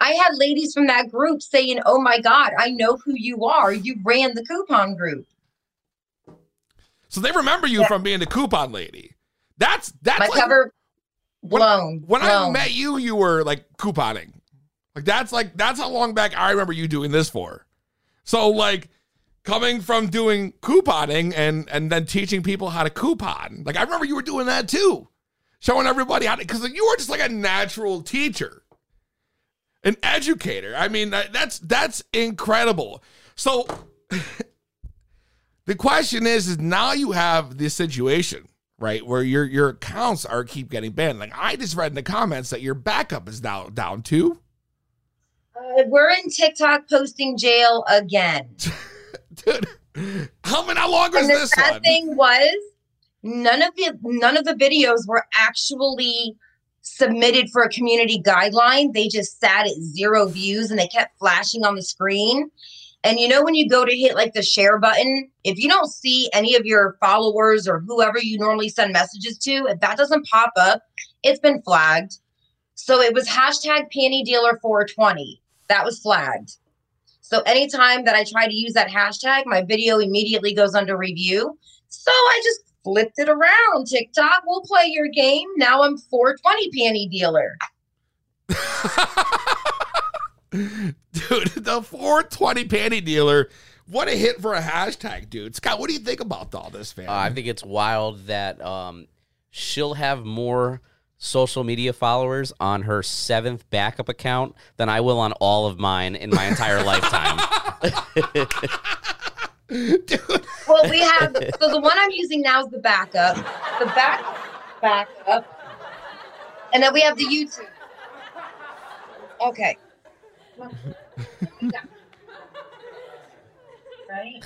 I had ladies from that group saying, oh my God, I know who you are. You ran the coupon group. So they remember you Yeah. from being the coupon lady. That's that's My like, cover when- blown. when I met you, you were like couponing. Like that's like that's how long back I remember you doing this for. So like coming from doing couponing and and then teaching people how to coupon. Like I remember you were doing that too. showing everybody how to, because you were just like a natural teacher, an educator. I mean, that- that's that's incredible. So the question is, is now you have this situation, right, where your your accounts are keep getting banned. Like I just read in the comments that your backup is now down too. Uh, we're in TikTok posting jail again. Dude, how many? How long was and the this sad one? thing was none of the none of the videos were actually submitted for a community guideline they just sat at zero views and they kept flashing on the screen and you know when you go to hit like the share button if you don't see any of your followers or whoever you normally send messages to if that doesn't pop up it's been flagged so it was hashtag panty dealer 420 that was flagged so anytime that I try to use that hashtag, my video immediately goes under review. So I just flipped it around. TikTok, we'll play your game. Now I'm 420 panty dealer. dude, the 420 panty dealer. What a hit for a hashtag, dude. Scott, what do you think about all this, man? Uh, I think it's wild that um, she'll have more social media followers on her seventh backup account than I will on all of mine in my entire lifetime. dude, Well, we have so the one I'm using now is the backup. The back backup. And then we have the YouTube. Okay. Right?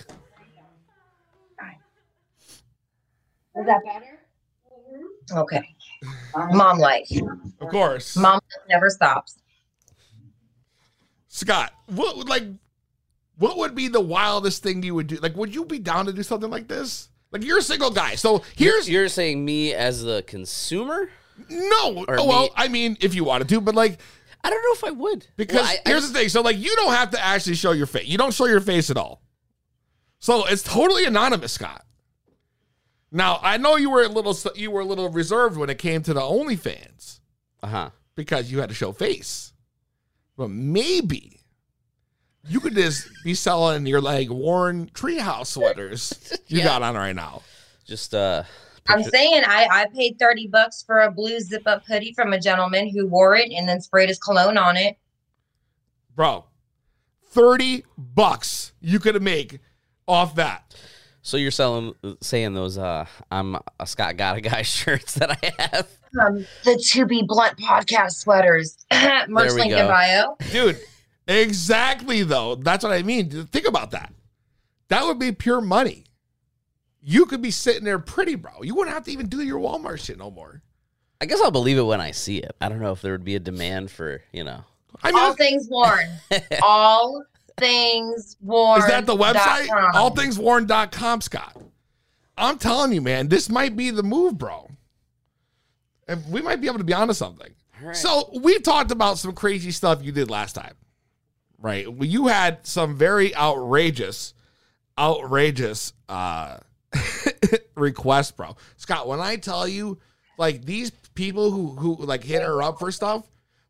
Alright. Is that better? Okay. Mom life. of course. Mom never stops. Scott, what would like what would be the wildest thing you would do? Like, would you be down to do something like this? Like you're a single guy. So here's You're saying me as the consumer? no or oh, well, me- I mean, if you wanted to, but like I don't know if I would. Because Well, I- I here's just- the thing. So like you don't have to actually show your face. You don't show your face at all. So it's totally anonymous, Scott. Now I know you were a little you were a little reserved when it came to the OnlyFans uh-huh. because you had to show face. But maybe you could just be selling your like worn treehouse sweaters you Yeah. got on right now. Just uh I'm picture- saying I, I paid 30 bucks for a blue zip up hoodie from a gentleman who wore it and then sprayed his cologne on it. Bro, 30 bucks you could make off that. So you're selling saying those uh I'm a Scott Got a Guy shirts that I have. Um, the To Be Blunt podcast sweaters. Merch There we link go. in bio. Dude, exactly though. That's what I mean. Think about that. That would be pure money. You could be sitting there pretty, bro. You wouldn't have to even do your Walmart shit no more. I guess I'll believe it when I see it. I don't know if there would be a demand for, you know. I mean, All things worn. All things worn. is that the website? dot com. Allthingsworn.com, Scott. I'm telling you, man, this might be the move, bro. And we might be able to be onto something. right. So we talked about some crazy stuff you did last time, right? Well, You had some very outrageous, outrageous uh requests, bro. Scott, when I tell you, like these people who who like hit her up for stuff,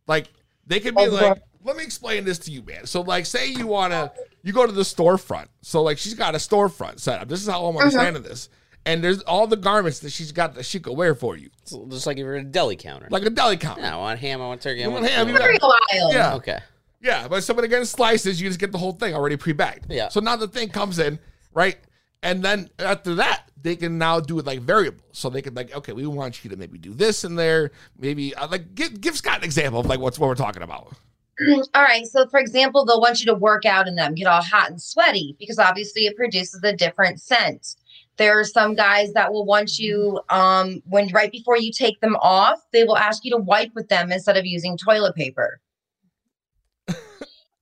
like they could be Oh, like, let me explain this to you, man. So like, say you wanna, you go to the storefront. So like, she's got a storefront set up. This is how I'm uh-huh. understanding this. And there's all the garments that she's got that she could wear for you, It's just like if you're at a deli counter. like a deli counter. yeah, I want ham, I want turkey, I want, want ham, you Very wild. Yeah. Okay. Yeah, but somebody getting slices, you just get the whole thing already pre-bagged. Yeah. So now the thing comes in, right? And then after that, they can now do it like variables. So they can like, okay, we want you to maybe do this in there. Maybe uh, like give give Scott an example of like what's what we're talking about. All right. So, for example, they'll want you to work out in them, get all hot and sweaty because obviously it produces a different scent. There are some guys that will want you, um, when right before you take them off, they will ask you to wipe with them instead of using toilet paper.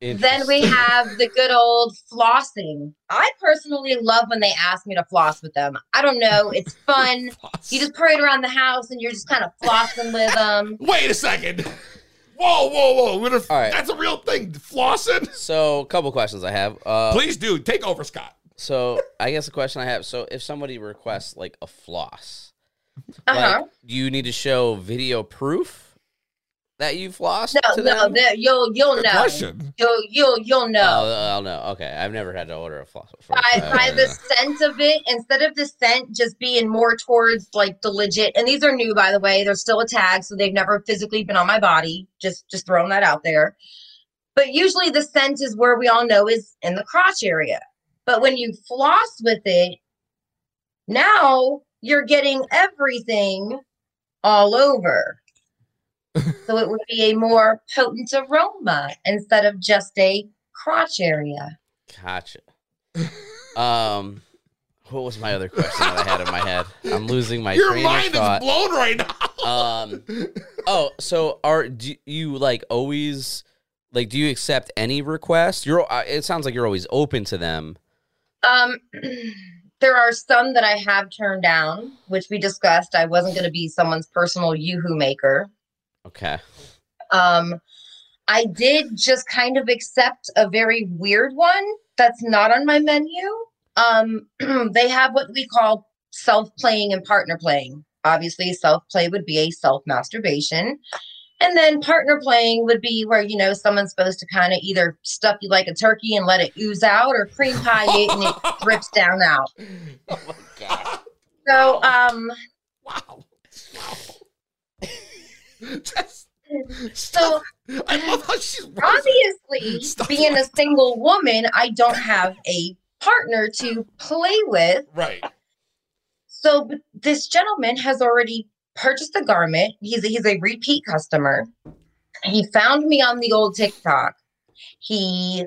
Then we have the good old flossing. I personally love when they ask me to floss with them. I don't know. It's fun. You just parade around the house and you're just kind of flossing with them. Wait a second. Whoa, whoa, whoa. We're gonna, All right. That's a real thing. Flossing? So, a couple questions I have. Uh, Please do. Take over, Scott. so, I guess the question I have. So, if somebody requests like a floss, Uh huh. like, you need to show video proof that you've flossed? No, to no, that you'll you'll Good know. question. You'll you'll you'll know. Oh, I'll know. Okay, I've never had to order a floss before. by, Uh, by the scent of it instead of the scent just being more towards like the legit and these are new by the way they're still a tag so they've never physically been on my body just just throwing that out there but usually the scent is where we all know is in the crotch area but when you floss with it now you're getting everything all over so it would be a more potent aroma instead of just a crotch area Gotcha. Um, what was my other question that I had in my head? I'm losing my Your train mind of is thought. blown right now. Um, oh, so are do you like always like do you accept any request? You're. uh, It sounds like you're always open to them. Um, there are some that I have turned down, which we discussed. I wasn't going to be someone's personal yoo-hoo maker. Okay. Um, I did just kind of accept a very weird one that's not on my menu. Um, they have what we call self-playing and partner playing. Obviously, self-play would be a self-masturbation. And then partner playing would be where, you know, someone's supposed to kind of either stuff you like a turkey and let it ooze out or cream pie it and it drips down out. oh my god! So, um, Wow! Wow! Just, so I love how she's obviously Stop. being a single woman, I don't have a partner to play with. right. So this gentleman has already purchased the garment. He's a, he's a repeat customer. He found me on the old TikTok. He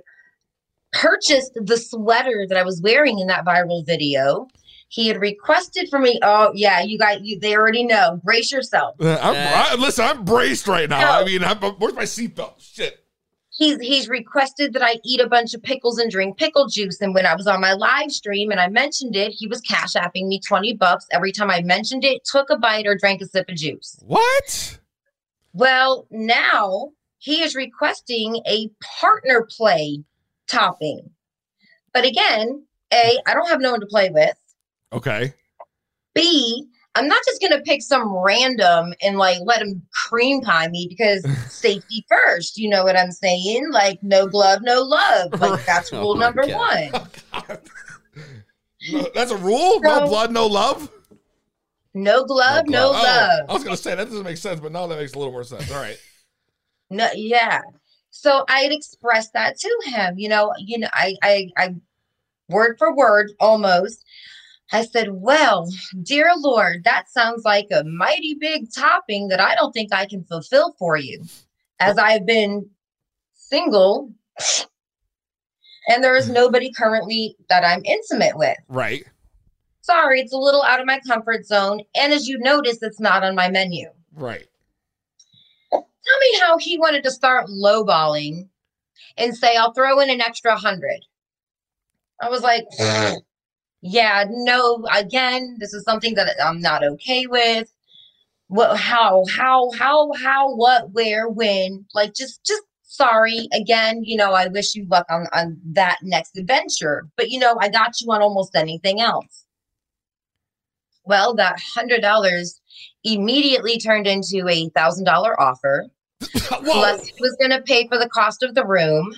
purchased the sweater that I was wearing in that viral video. He had requested for me. Oh yeah, you got you. They already know. Brace yourself. Uh, I'm, Yeah. I, listen, I'm braced right now. No. I mean, I'm, where's my seatbelt? Shit. he's he's requested that I eat a bunch of pickles and drink pickle juice. And when I was on my live stream and I mentioned it, he was cash apping me 20 bucks every time I mentioned it, took a bite or drank a sip of juice. What? Well, now he is requesting a partner play topping. But again, A, I don't have no one to play with. Okay. B, I'm not just gonna pick some random and like let him cream pie me because safety first. You know what I'm saying? Like no glove, no love. Like that's Oh rule my number God. one. No, That's a rule? No blood, no love? No glove, No no, glove. love. Oh, I was going to say, that doesn't make sense, but now that makes a little more sense. All right. No, yeah. So I had expressed that to him. You know, you know, I, I, I, word for word, almost. I said, "Well, dear Lord, that sounds like a mighty big topping that I don't think I can fulfill for you, as I've been single, and there is mm. nobody currently that I'm intimate with. Right. Sorry, it's a little out of my comfort zone, and as you notice, it's not on my menu." Right. tell me how he wanted to start lowballing and say, I'll throw in an extra hundred. I was like, yeah, no, again, this is something that I'm not okay with. What, how, how, how, how, what, where, when? Like, just, just sorry. Again, you know, I wish you luck on, on that next adventure. But, you know, I got you on almost anything else. Well, that hundred dollars immediately turned into a thousand dollar offer. Whoa. Plus, he was going to pay for the cost of the room.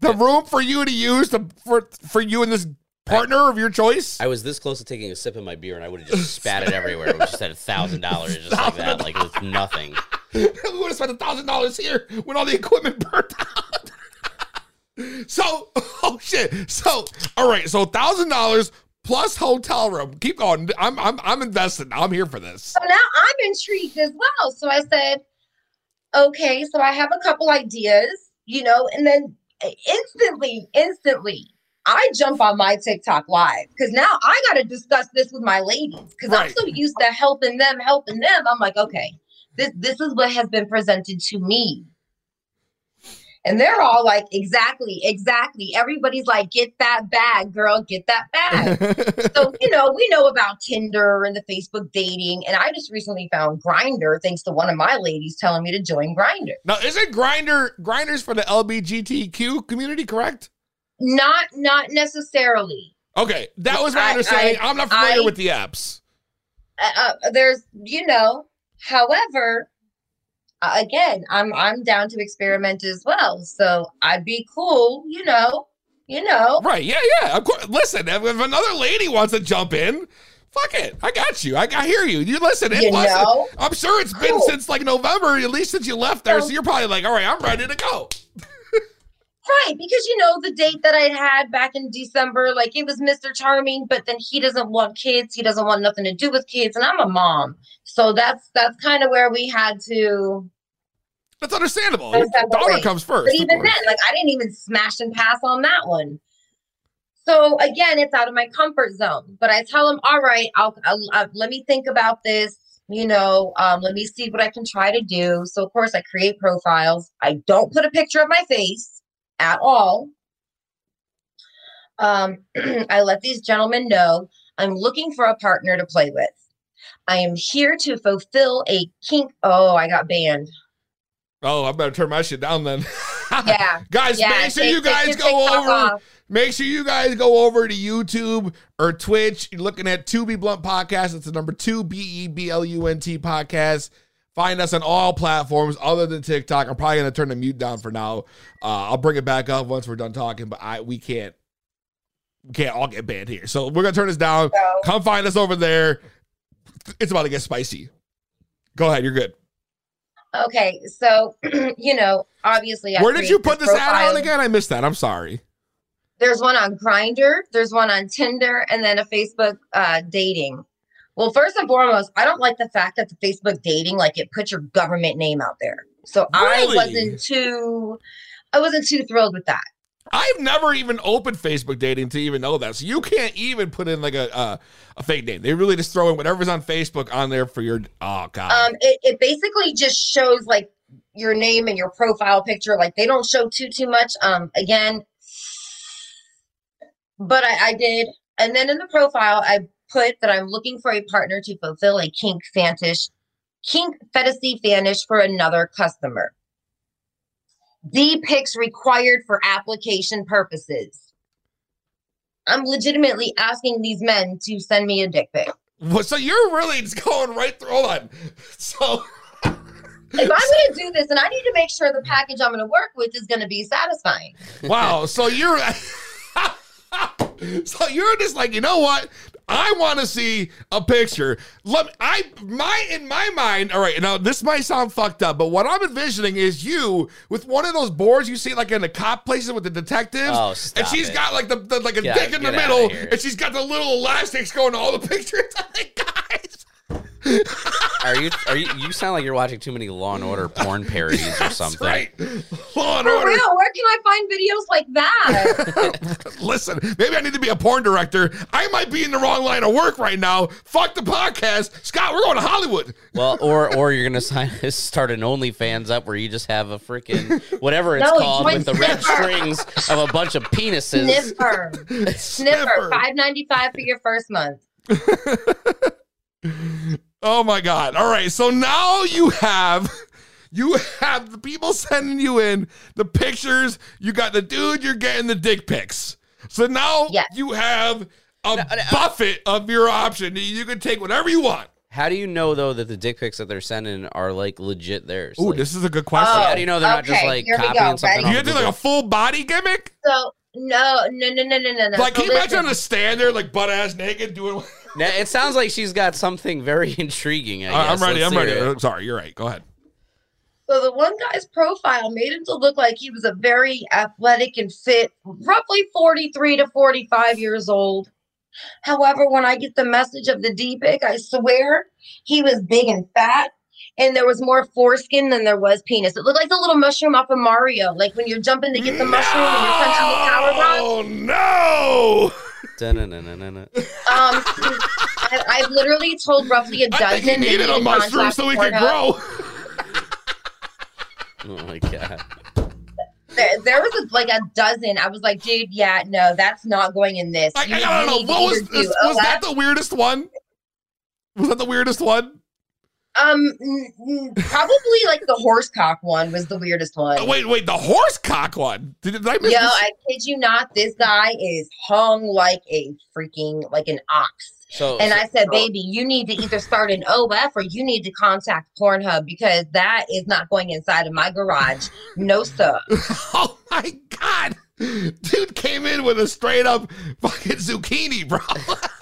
The room for you to use to, for, for you and this partner of your choice? I was this close to taking a sip of my beer, and I would have just spat it everywhere. It just at a thousand dollars, just like that, like it was nothing. we would have spent a thousand dollars here when all the equipment burnt out. so, oh shit. So, all right. So, thousand dollars plus hotel room. Keep going. I'm I'm I'm invested. now. I'm here for this. So now I'm intrigued as well. So I said, okay, so I have a couple ideas, you know, and then instantly, instantly, I jump on my TikTok live because now I got to discuss this with my ladies because I'm so used to helping them, helping them. I'm like, okay, this this is what has been presented to me. And they're all like, exactly, exactly. Everybody's like, get that bag, girl, get that bag. so you know we know about tinder and the facebook dating and i just recently found Grindr thanks to one of my ladies telling me to join Grindr now, isn't Grindr Grindr's for the LBGTQ community correct? not not necessarily Okay, that was my I- understanding. I- am not familiar I- with the apps. uh, uh, there's you know however again, I'm I'm down to experiment as well. So I'd be cool, you know, you know. Right? Yeah, yeah. Of course. Listen, if, if another lady wants to jump in, fuck it. I got you. I, I hear you. You listen. It You wasn't- know? I'm sure it's been since like November, at least since you left there. So So- you're probably like, all right, I'm ready to go. Right, because you know the date that I had back in December, like it was Mr. Charming, but then he doesn't want kids. He doesn't want nothing to do with kids, and I'm a mom, so that's that's kind of where we had to. That's understandable. Your daughter comes first. But even then, like I didn't even smash and pass on that one. So again, it's out of my comfort zone. But I tell him, all right, I'll, I'll uh, let me think about this. You know, um, let me see what I can try to do. So of course, I create profiles. I don't put a picture of my face at all. Um, I let these gentlemen know I'm looking for a partner to play with. I am here to fulfill a kink. Oh, I got banned. Oh, I better turn my shit down then. Yeah. guys, Yeah, make sure you guys go over. off. Make sure you guys go over to YouTube or Twitch. You're looking at 2B Blunt Podcast. It's the number two B E B L U N T podcast. Find us on all platforms other than TikTok. I'm probably gonna turn the mute down for now. Uh, I'll bring it back up once we're done talking, but I we can't we can't all get banned here. So we're gonna turn this down. So- Come find us over there. It's about to get spicy. Go ahead, you're good. Okay, so you know, obviously, I Where did you put this ad on again? I missed that. I'm sorry. There's one on Grindr, there's one on Tinder, and then a Facebook uh, dating. Well, first and foremost, I don't like the fact that the Facebook dating, like it puts your government name out there. So Really? I wasn't too, I wasn't too thrilled with that. I've never even opened Facebook dating to even know that. So you can't even put in like a a, a fake name. They really just throw in whatever's on Facebook on there for your. Oh god. Um, it, it basically just shows like your name and your profile picture. Like they don't show too too much. Um, again, but I, I did, and then in the profile I put that I'm looking for a partner to fulfill a kink fetish, kink fantasy fetish for another customer. D pics required for application purposes. I'm legitimately asking these men to send me a dick pic. Well, so you're really just going right through. Hold on. So if I'm going to do this, and I need to make sure the package I'm going to work with is going to be satisfying. wow. So you're. so you're just like you know what. I want to see a picture. Let me, I my in my mind. All right, now this might sound fucked up, but what I'm envisioning is you with one of those boards you see like in the cop places with the detectives, Oh, and she's it. got like the, the like a dick in the middle, and she's got the little elastics going to all the pictures. I'm like, guys, Are you? Are you? You sound like you're watching too many Law and Order porn parodies or something. right. Law and For Order. real, where can I find videos like that? Listen, maybe I need to be a porn director. I might be in the wrong line of work right now. Fuck the podcast, Scott. We're going to Hollywood. Well, or or you're gonna sign, start an OnlyFans up where you just have a freaking whatever it's No, called join with the red strings of a bunch of penises. Sniffer. Sniffer. Five ninety five for your first month. Oh my god. All right. So now you have you have the people sending you in the pictures. You got the dude, you're getting the dick pics. So now Yes. you have a no, uh, buffet of your option. You can take whatever you want. How do you know though that the dick pics that they're sending are like legit theirs? Ooh, Like, this is a good question. Oh, how do you know they're not just like here we copying go. something? Ready? off you of do like a full body gimmick? So no, no, no, no, no, no, no. Like, so can you imagine listen, on the stand there, like butt ass naked, doing? Now, it sounds like she's got something very intriguing. I Uh, I'm ready. Let's I'm ready. it. I'm sorry. You're right. Go ahead. So the one guy's profile made him to look like he was a very athletic and fit, roughly 43 to 45 years old. However, when I get the message of the D pic, I swear he was big and fat, and there was more foreskin than there was penis. It looked like the little mushroom off of Mario, like when you're jumping to get the mushroom and you're punching the power rod. Oh no! Um, I, I've literally told roughly a dozen. I think he needed a mushroom so he could grow. Oh my god. There, there was a, like a dozen. I was like, dude, yeah, no, that's not going in this. I, I don't know. What was this, do was that the weirdest one? Was that the weirdest one? Um, n- n- probably like the horse cock one was the weirdest one. Oh, wait, wait, the horse cock one. Did, did I miss Yo, this? I kid you not, this guy is hung like a freaking like an ox. So, And so- I said, baby, you need to either start an OF or you need to contact Pornhub because that is not going inside of my garage. No, sir. oh my god, dude came in with a straight up fucking zucchini, bro.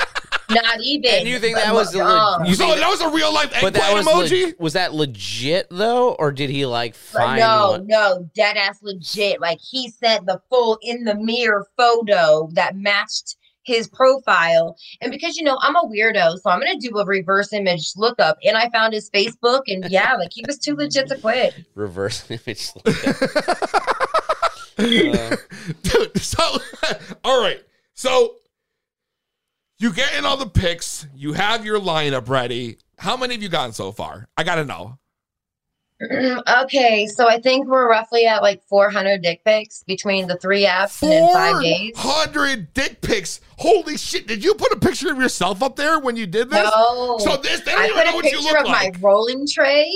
Not even. And you think that was the You so think that was a real life but eggplant that was emoji. leg- was that legit though, or did he like find no, one? no, dead ass legit. Like he sent the full in the mirror photo that matched his profile. And because you know I'm a weirdo, so I'm gonna do a reverse image lookup. And I found his Facebook, and yeah, like he was too legit to quit. reverse image? Uh, Dude, so all right. So you get in all the picks, you have your lineup ready. How many have you gotten so far? I gotta know. okay, so I think we're roughly at like 400 dick pics between the three apps and in five days. 400 dick pics. Holy shit. Did you put a picture of yourself up there when you did this? No, So this, they don't I even put know a what you picture look of my rolling tray,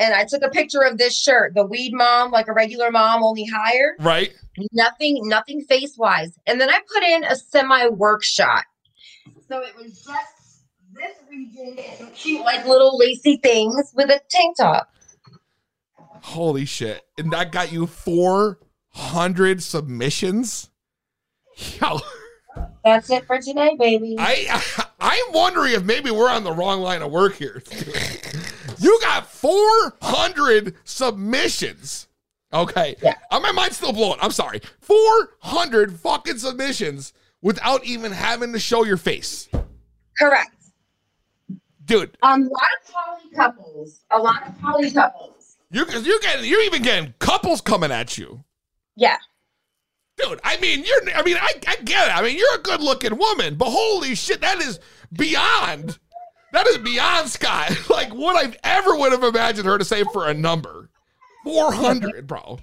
and I took a picture of this shirt, the weed mom, like a regular mom, only higher. Right? Nothing, nothing face wise. And then I put in a semi work shot. So it was just this region and cute, like little lacy things with a tank top. Holy shit. And that got you 400 submissions? Yo, That's it for today, baby. I, I'm wondering if maybe we're on the wrong line of work here. you got 400 submissions. Okay. Yeah. Uh, My mind's still blown. I'm sorry. 400 fucking submissions without even having to show your face. Correct. Dude, Um, a lot of poly couples. A lot of poly couples. you you're getting you're even getting couples coming at you. Yeah. Dude, I mean, you're I mean, I, I get it. I mean, you're a good looking woman, but holy shit, that is beyond that is beyond Scott. Like what I've ever would have imagined her to say for a number. 400, bro.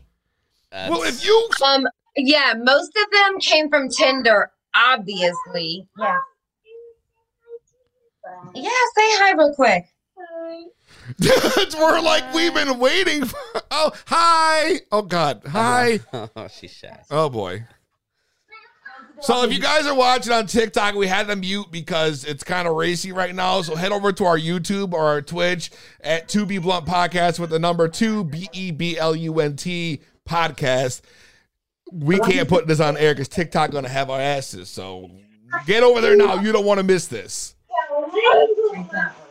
that's- Well, if you Um, yeah, most of them came from Tinder, obviously. Yeah. Yeah, say hi real quick. we're like we've been waiting for, Oh, hi. Oh god. Hi. oh, she's shy. Oh boy. So if you guys are watching on TikTok, we had to mute because it's kind of racy right now. So head over to our YouTube or our Twitch at 2B Blunt Podcast with the number 2 B E B L U N T podcast. We can't put this on air because TikTok gonna have our asses. So get over there now. You don't want to miss this.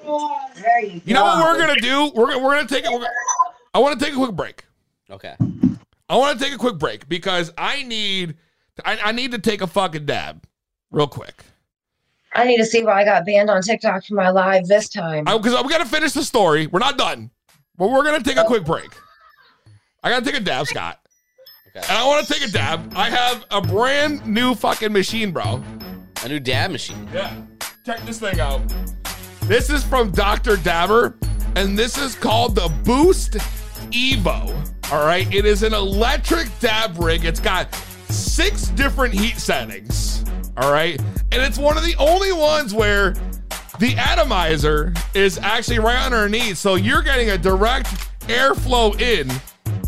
You You know what we're gonna do? We're gonna we're gonna take it. I want to take a quick break. Okay. I want to take a quick break because I need I, I need to take a fucking dab real quick. I need to see why I got banned on TikTok for my live this time. Because we got to finish the story. We're not done, but we're gonna take a oh. quick break. I gotta take a dab, Scott, Okay. and I want to take a dab. I have a brand new fucking machine, bro. A new dab machine. Yeah, check this thing out. This is from Dr. Dabber, and this is called the Boost Evo. All right, it is an electric dab rig. It's got six different heat settings. All right, and it's one of the only ones where the atomizer is actually right underneath, so you're getting a direct airflow in.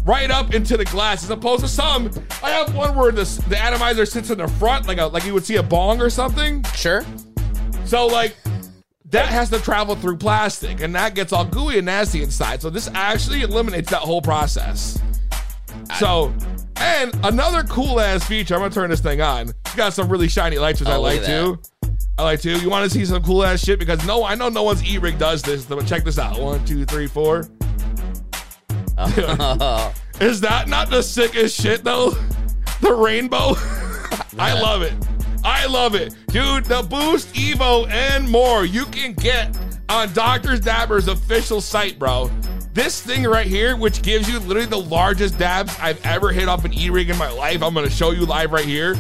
Right up into the glass, as opposed to some. I have one where the the atomizer sits in the front, like a like you would see a bong or something. Sure. So like that has to travel through plastic and that gets all gooey and nasty inside. So this actually eliminates that whole process. So and another cool ass feature, I'm gonna turn this thing on. It's got some really shiny lights, which I Oh, look like too. I like too. You want to see some cool ass shit? Because no, I know no one's e-rig does this. But check this out. One, two, three, four. Is that not the sickest shit though? The rainbow. I love it. I love it. Dude, the Boost Evo and more you can get on Dr. Dabber's official site, bro. This thing right here, which gives you literally the largest dabs I've ever hit off an E-rig in my life, I'm gonna show you live right here.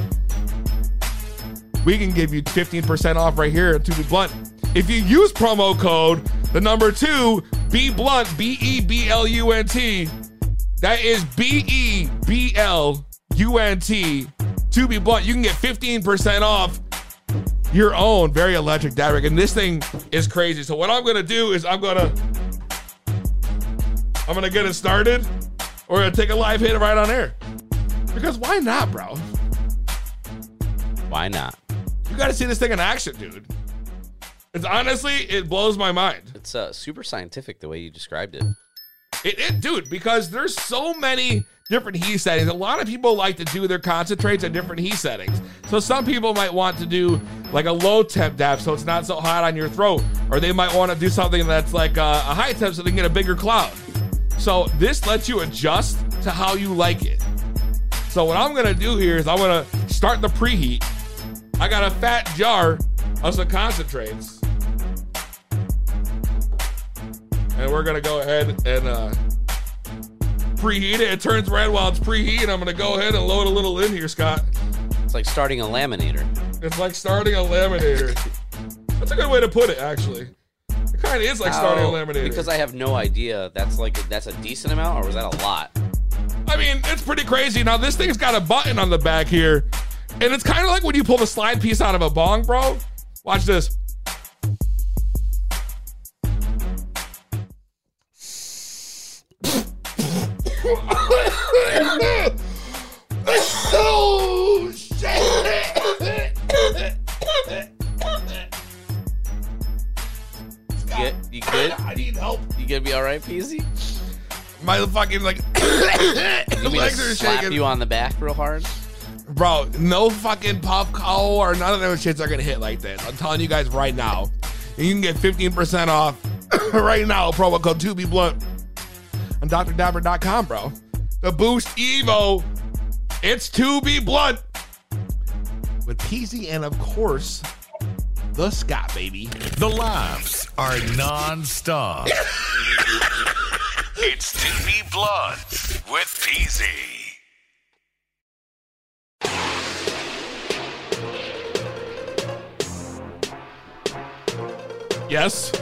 We can give you 15% off right here at 2B Blunt. If you use promo code the number two, B Blunt, B E B L U N T, that is B E B L U N T. To be blunt, you can get 15% off your own very electric dab. And this thing is crazy. So what I'm gonna do is I'm gonna I'm gonna get it started, or gonna take a live hit right on air. Because why not, bro? Why not? You got to see this thing in action, dude. It's honestly, it blows my mind. It's uh, super scientific the way you described it. It, it, dude, because there's so many different heat settings. A lot of people like to do their concentrates at different heat settings. So some people might want to do like a low temp dab so it's not so hot on your throat, or they might want to do something that's like a, a high temp so they can get a bigger cloud. So this lets you adjust to how you like it. So what I'm gonna do here is I'm gonna start the preheat. I got a fat jar of some concentrates. And we're gonna go ahead and uh, preheat it. It turns red while it's preheating. I'm gonna go ahead and load a little in here, Scott. It's like starting a laminator. It's like starting a laminator. That's a good way to put it, actually. It kind of is like starting a How- laminator. Because I have no idea. That's like that's a decent amount, or was that a lot? I mean, it's pretty crazy. Now, this thing's got a button on the back here, and it's kind of like when you pull the slide piece out of a bong, bro. Watch this. Oh, shit. You, get, you good? I need help. You gonna be all right, Peasy? My fucking, like, You legs to are slap shaking. you on the back real hard? Bro, no fucking Puffco or none of those shits are gonna hit like this. I'm telling you guys right now. And you can get 15% off right now, promo code 2B Blunt on drdabber.com, bro. The Boost Evo, it's 2B Blunt with Peasy and, of course, the Scott, baby. The laughs are non-stop. it's to be blunt with Peasy. Yes?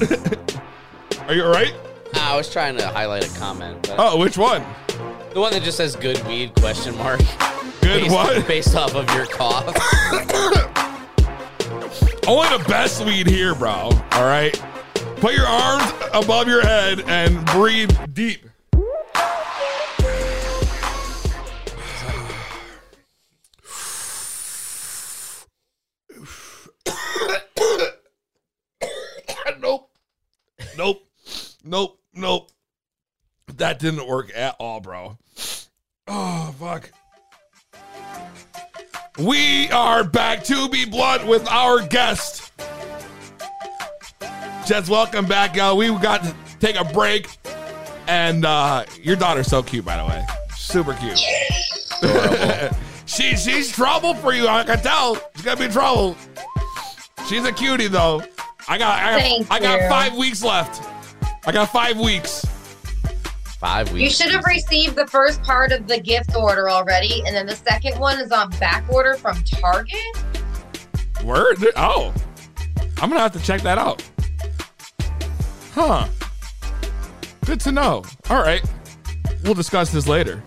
are you all right? Ah, I was trying to highlight a comment. Oh, which one? The one that just says "good weed?" question mark. Good based, what? Based off of your cough. Only the best weed here, bro. All right. Put your arms above your head and breathe deep. nope. Nope. Nope. Nope. That didn't work at all, bro. Oh, fuck. We are back to be blunt with our guest. Jess, welcome back, y'all. We got to take a break. And uh your daughter's so cute, by the way. Super cute. she she's trouble for you, I can tell. She's gonna be trouble. She's a cutie though. I got I got, I got five weeks left. I got five weeks. Five weeks. You should have received the first part of the gift order already, and then the second one is on back order from Target. Word? Oh. I'm gonna have to check that out. Huh. Good to know. All right. We'll discuss this later.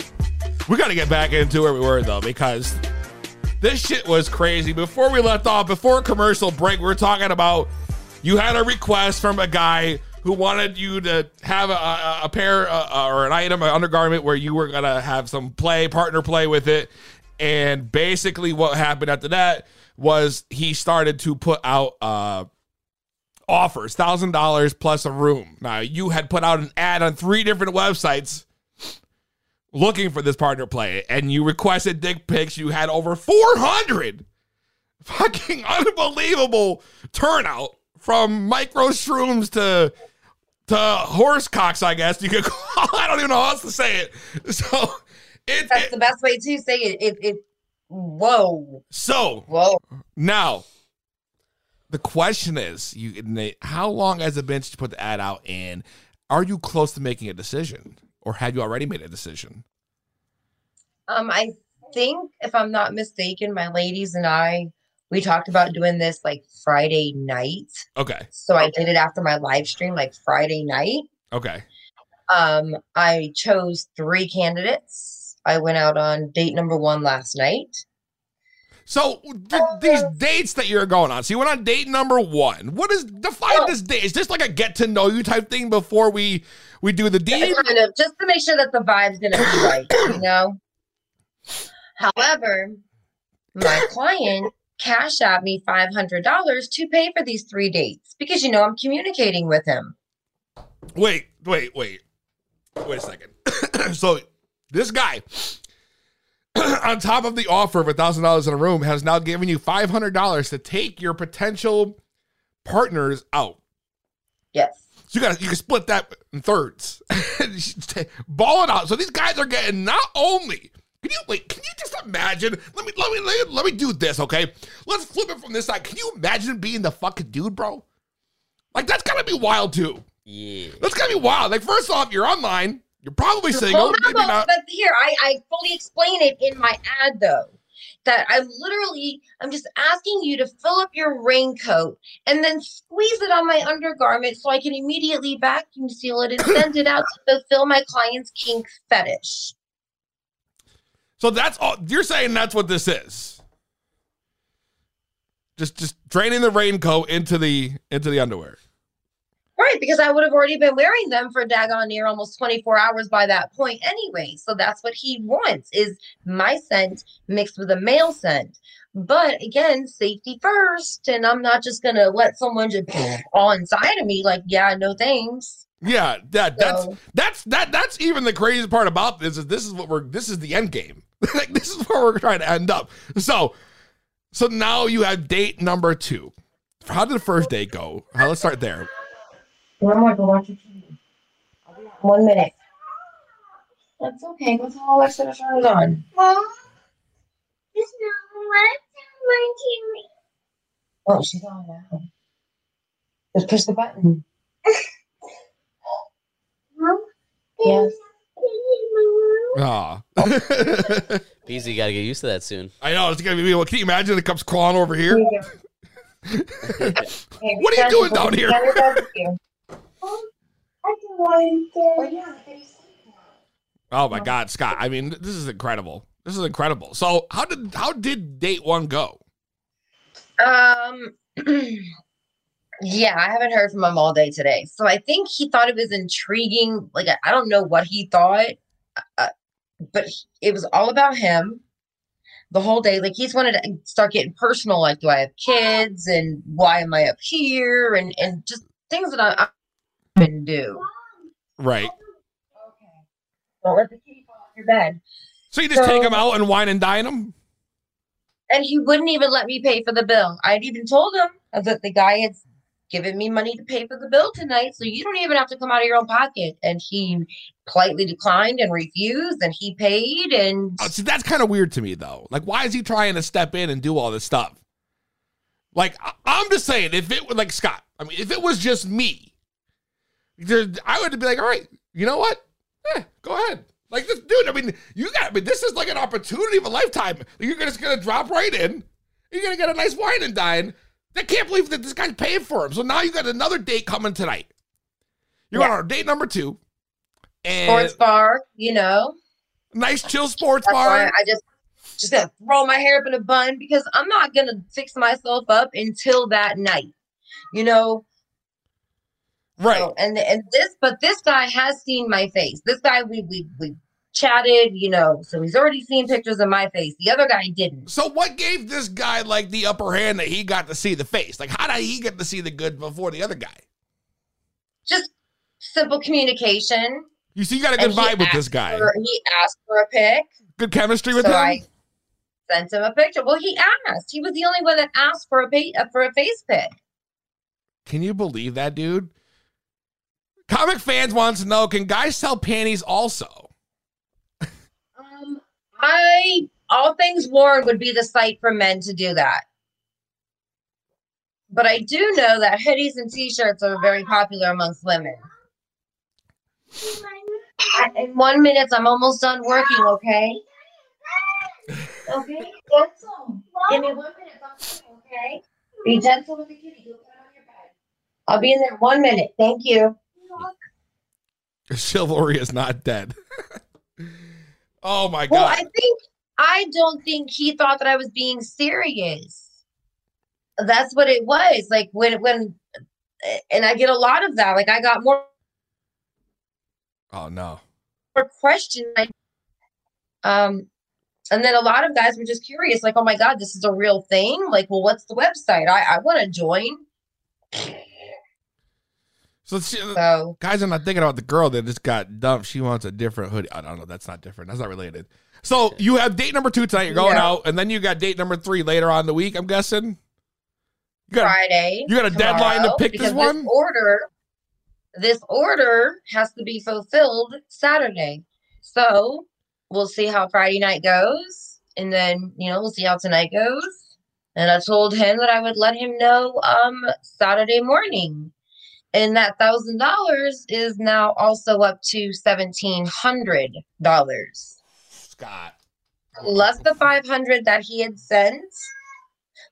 We gotta get back into where we were though, because this shit was crazy. Before we left off, before commercial break, we were talking about you had a request from a guy who wanted you to have a, a, pair uh, or an item, an undergarment where you were gonna have some play, partner play with it. And basically, what happened after that was he started to put out uh, offers, thousand dollars plus a room. Now you had put out an ad on three different websites looking for this partner play, and you requested dick pics. You had over four hundred. Fucking unbelievable turnout from micro shrooms to to horse cocks. I guess you could call. I don't even know how else to say it. So it, That's it the best way to say it. It, it whoa, so whoa. Now, the question is, you Nate, how long has it been since you put the ad out, and are you close to making a decision, or have you already made a decision? Um, I think if I'm not mistaken, my ladies and I we talked about doing this like Friday night. Okay, So I did it after my live stream, like Friday night. okay, Um, I chose three candidates. I went out on date number one last night. So th- these dates that you're going on. So you went on date number one. What is define Well- this date? Is this like a get to know you type thing before we we do the deed? kind of just to make sure that the vibe's gonna be right, you know. However, my client cash out me five hundred dollars to pay for these three dates because you know I'm communicating with him. Wait, wait, wait. Wait a second. so this guy, on top of the offer of a thousand dollars in a room, has now given you five hundred dollars to take your potential partners out. Yes. So you got you can split that in thirds, ball it out. So these guys are getting not only. Can you wait? Can you just imagine? Let me let me let me, let me do this, okay? Let's flip it from this side. Can you imagine being the fucking dude, bro? Like that's gotta be wild too. Yeah. That's gotta be wild. Like first off, you're online. You're probably single. Hold on, Maybe but, not. but here I, I fully explain it in my ad though. That I'm literally I'm just asking you to fill up your raincoat and then squeeze it on my undergarment so I can immediately vacuum seal it and send it out to fulfill my client's kink fetish. So that's all. You're saying that's what this is. Just just draining the raincoat into the into the underwear. Right, because I would have already been wearing them for daggone near almost 24 hours by that point anyway. So that's what he wants is my scent mixed with a male scent. But again, safety first. And I'm not just gonna let someone just all inside of me like, yeah, no thanks. Yeah, that that's So- that's that that's even the craziest part about this is this is what we're this is the end game. like this is where we're trying to end up. So so now you have date number two. How did the first date go? How, let's start there. One more, go watch your TV. I'll be back in One minute. That's okay. Go tell Alexa to turn it on. Mom, it's not my TV. Oh, she's on now. Just push the button. Mom, Yes. Ah. Peasy, you gotta get used to that soon. I know it's gonna be. Well, can you imagine it comes clawing over here? What are you doing down here? I don't want Oh, to. yeah, Oh my God, Scott! I mean, this is incredible. This is incredible. So, how did how did date one go? Um, yeah, I haven't heard from him all day today. So I think he thought it was intriguing. Like, I- I don't know what he thought, uh, but it was all about him the whole day. Like, he's wanted to start getting personal. Like, do I have kids? And why am I up here? And, and just things that I, I can do. Right. Okay. Don't let the kitty fall off your bed. So you just take So- him out and wine and dine him. And he wouldn't even let me pay for the bill. I'd even told him that the guy had given me money to pay for the bill tonight, so you don't even have to come out of your own pocket. And he politely declined and refused, and he paid. And Oh, see, that's kind of weird to me, though. Like, why is he trying to step in and do all this stuff? Like, I'm just saying, if it was like Scott, I mean, if it was just me, there, I would be like, all right, you know what? Eh, go ahead. Like this dude, I mean, you got. I mean, this is like an opportunity of a lifetime. You're just gonna drop right in. You're gonna get a nice wine and dine. I can't believe that this guy's paying for him. So now you got another date coming tonight. You're Yeah. on our date number two, and sports bar, you know. nice chill sports That's bar. I just just gonna throw my hair up in a bun because I'm not gonna fix myself up until that night. You know, Right. So, and and this, but this guy has seen my face. This guy, we we we chatted, you know, so he's already seen pictures of my face. The other guy didn't. So what gave this guy like the upper hand that he got to see the face? Like how did he get to see the good before the other guy? Just simple communication. You see, you got a good vibe with this guy. for- he asked for a pic, Good chemistry with so him. I sent him a picture. Well, he asked. He was the only one that asked for a uh, for a face pic. Can you believe that, dude? Comic fans wants to know: Can guys sell panties also? I all things worn would be the site for men to do that. But I do know that hoodies and t-shirts are very popular amongst women. In one minute, I'm almost done working. Okay. Okay. Gentle. Give me one minute. Okay. Be gentle with the kitty. On your bed. I'll be in there one minute. Thank you. Chivalry is not dead. oh my god. Well! I think I don't think he thought that I was being serious. That's what it was. Like when when and I get a lot of that. Like I got more Oh no. more questions. Like, um and then a lot of guys were just curious, like, oh my God, this is a real thing. Like, well, what's the website? I, I want to join. So, she, So guys, I'm not thinking about the girl that just got dumped. She wants a different hoodie. I don't know. That's not different. That's not related. So you have date number two tonight. You're going Yeah. out, and then you got date number three later on the week. I'm guessing. You got Friday. you got a deadline to pick this one? order, this order has to be fulfilled Saturday. So we'll see how Friday night goes, and then you know we'll see how tonight goes. And I told him that I would let him know um Saturday morning. And that thousand dollars is now also up to seventeen hundred dollars. Scott. Plus the five hundred that he had sent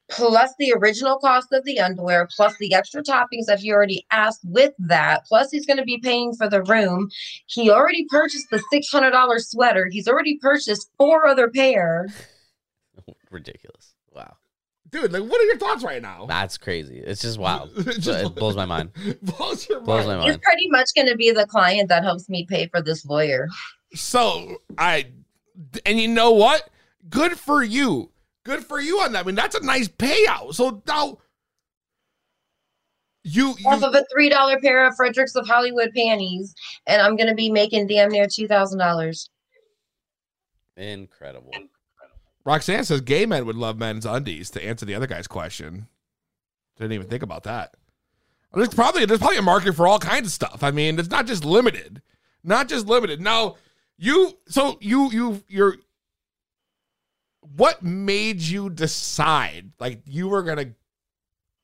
plus the original cost of the underwear, plus the extra toppings that he already asked with that, plus he's going to be paying for the room. He already purchased the $600 sweater. He's already purchased four other pair. Ridiculous. Wow. Dude, like, what are your thoughts right now? That's crazy. It's just wow. It just- it blows my mind. Blows your Blows mind. my He's mind. pretty much going to be the client that helps me pay for this lawyer. So I, and you know what? Good for you. Good for you on that. I mean, that's a nice payout. So now, you, Off of a $3 pair of Fredericks of Hollywood panties, and I'm going to be making damn near $2,000. Incredible. Roxanne says gay men would love men's undies. To answer the other guy's question, didn't even think about that. There's probably there's probably a market for all kinds of stuff. I mean, it's not just limited, not just limited. Now, you so you you you're. What made you decide like you were gonna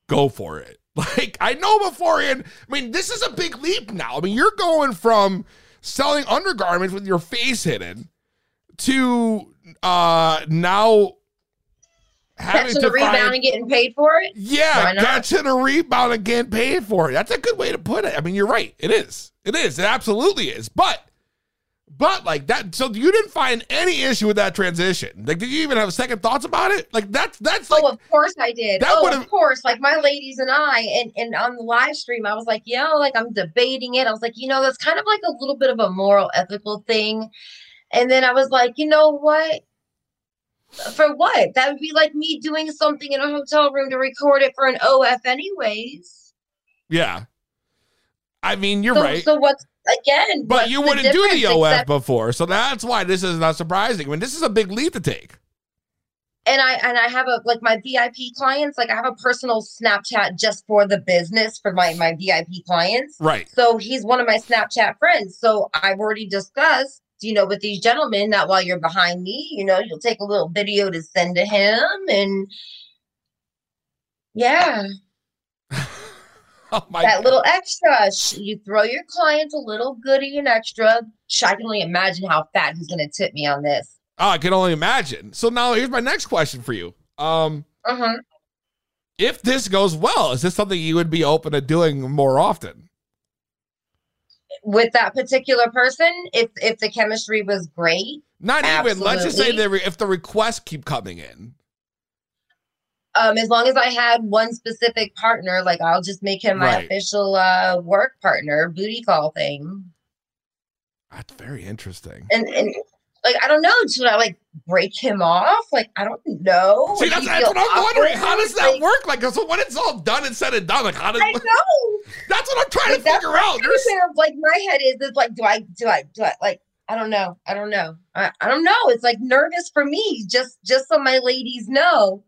go for it? Like I know beforehand. I mean, this is a big leap now. I mean, you're going from selling undergarments with your face hidden to uh now having Catching to a rebound find, and getting paid for it? yeah, catching a rebound and getting paid for it. That's a good way to put it. I mean, you're right. It is. It is. It absolutely is. But, but like that. So you didn't find any issue with that transition. Like, did you even have second thoughts about it? Like that's that's like oh, of course I did. that oh, of course. Like my ladies and I, and, and on the live stream, I was like, yeah, like I'm debating it. I was like, you know, that's kind of like a little bit of a moral, ethical thing. And then I was like, you know what? For what? That would be like me doing something in a hotel room to record it for an OF, anyways. yeah. I mean, you're so, right. so what's again? but what's you wouldn't do the OF except- before, so that's why this is not surprising. I mean, this is a big leap to take. and I and I have a like my VIP clients, like I have a personal Snapchat just for the business for my my VIP clients. Right. So he's one of my Snapchat friends. So I've already discussed, you know, with these gentlemen that while you're behind me, you know, you'll take a little video to send to him and yeah, Oh my that God. little extra, you throw your client a little goodie and extra. I can only imagine how fat he's gonna tip me on this. Oh, I can only imagine. So now here's my next question for you. Um, Uh-huh. if this goes well, is this something you would be open to doing more often? With that particular person, if if the chemistry was great, Not even. Let's just say Absolutely. re- if the requests keep coming in. um, as long as I had one specific partner, like I'll just make him my Right. official uh work partner, booty call thing. That's very interesting. And and like I don't know, should I like break him off? Like I don't know. See, that's, that's what I'm wondering. How does that Like, work? Like, so when it's all done and said and done, like, how does I know. that's what I'm trying Like, to figure out. kind of like my head is is like, do I do I do I like I don't know. I don't know. I, I don't know. It's like nervous for me, just just so my ladies know.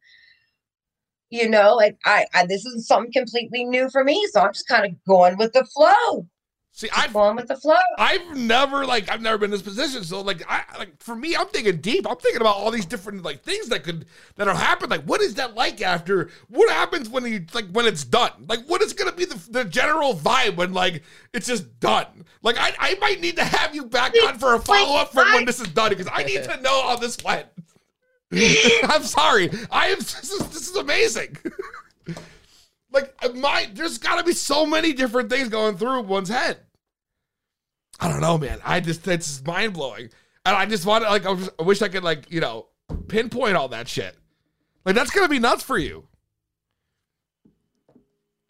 You know, like I, I this is something completely new for me. So I'm just kind of going with the flow. See, I've going with the flow. I've never like I've never been in this position. So like I like for me, I'm thinking deep. I'm thinking about all these different like things that could that have happened. Like what is that like after? What happens when you like when it's done? Like what is gonna be the, the general vibe when like it's just done? Like I, I might need to have you back on for a follow up from when this is done because I need to know how this went. I'm sorry. I am this is, this is amazing. Like uh, my there's gotta be so many different things going through one's head. I don't know, man. I just it's mind blowing, and I just want to like I, was- I wish I could like you know pinpoint all that shit. Like that's gonna be nuts for you.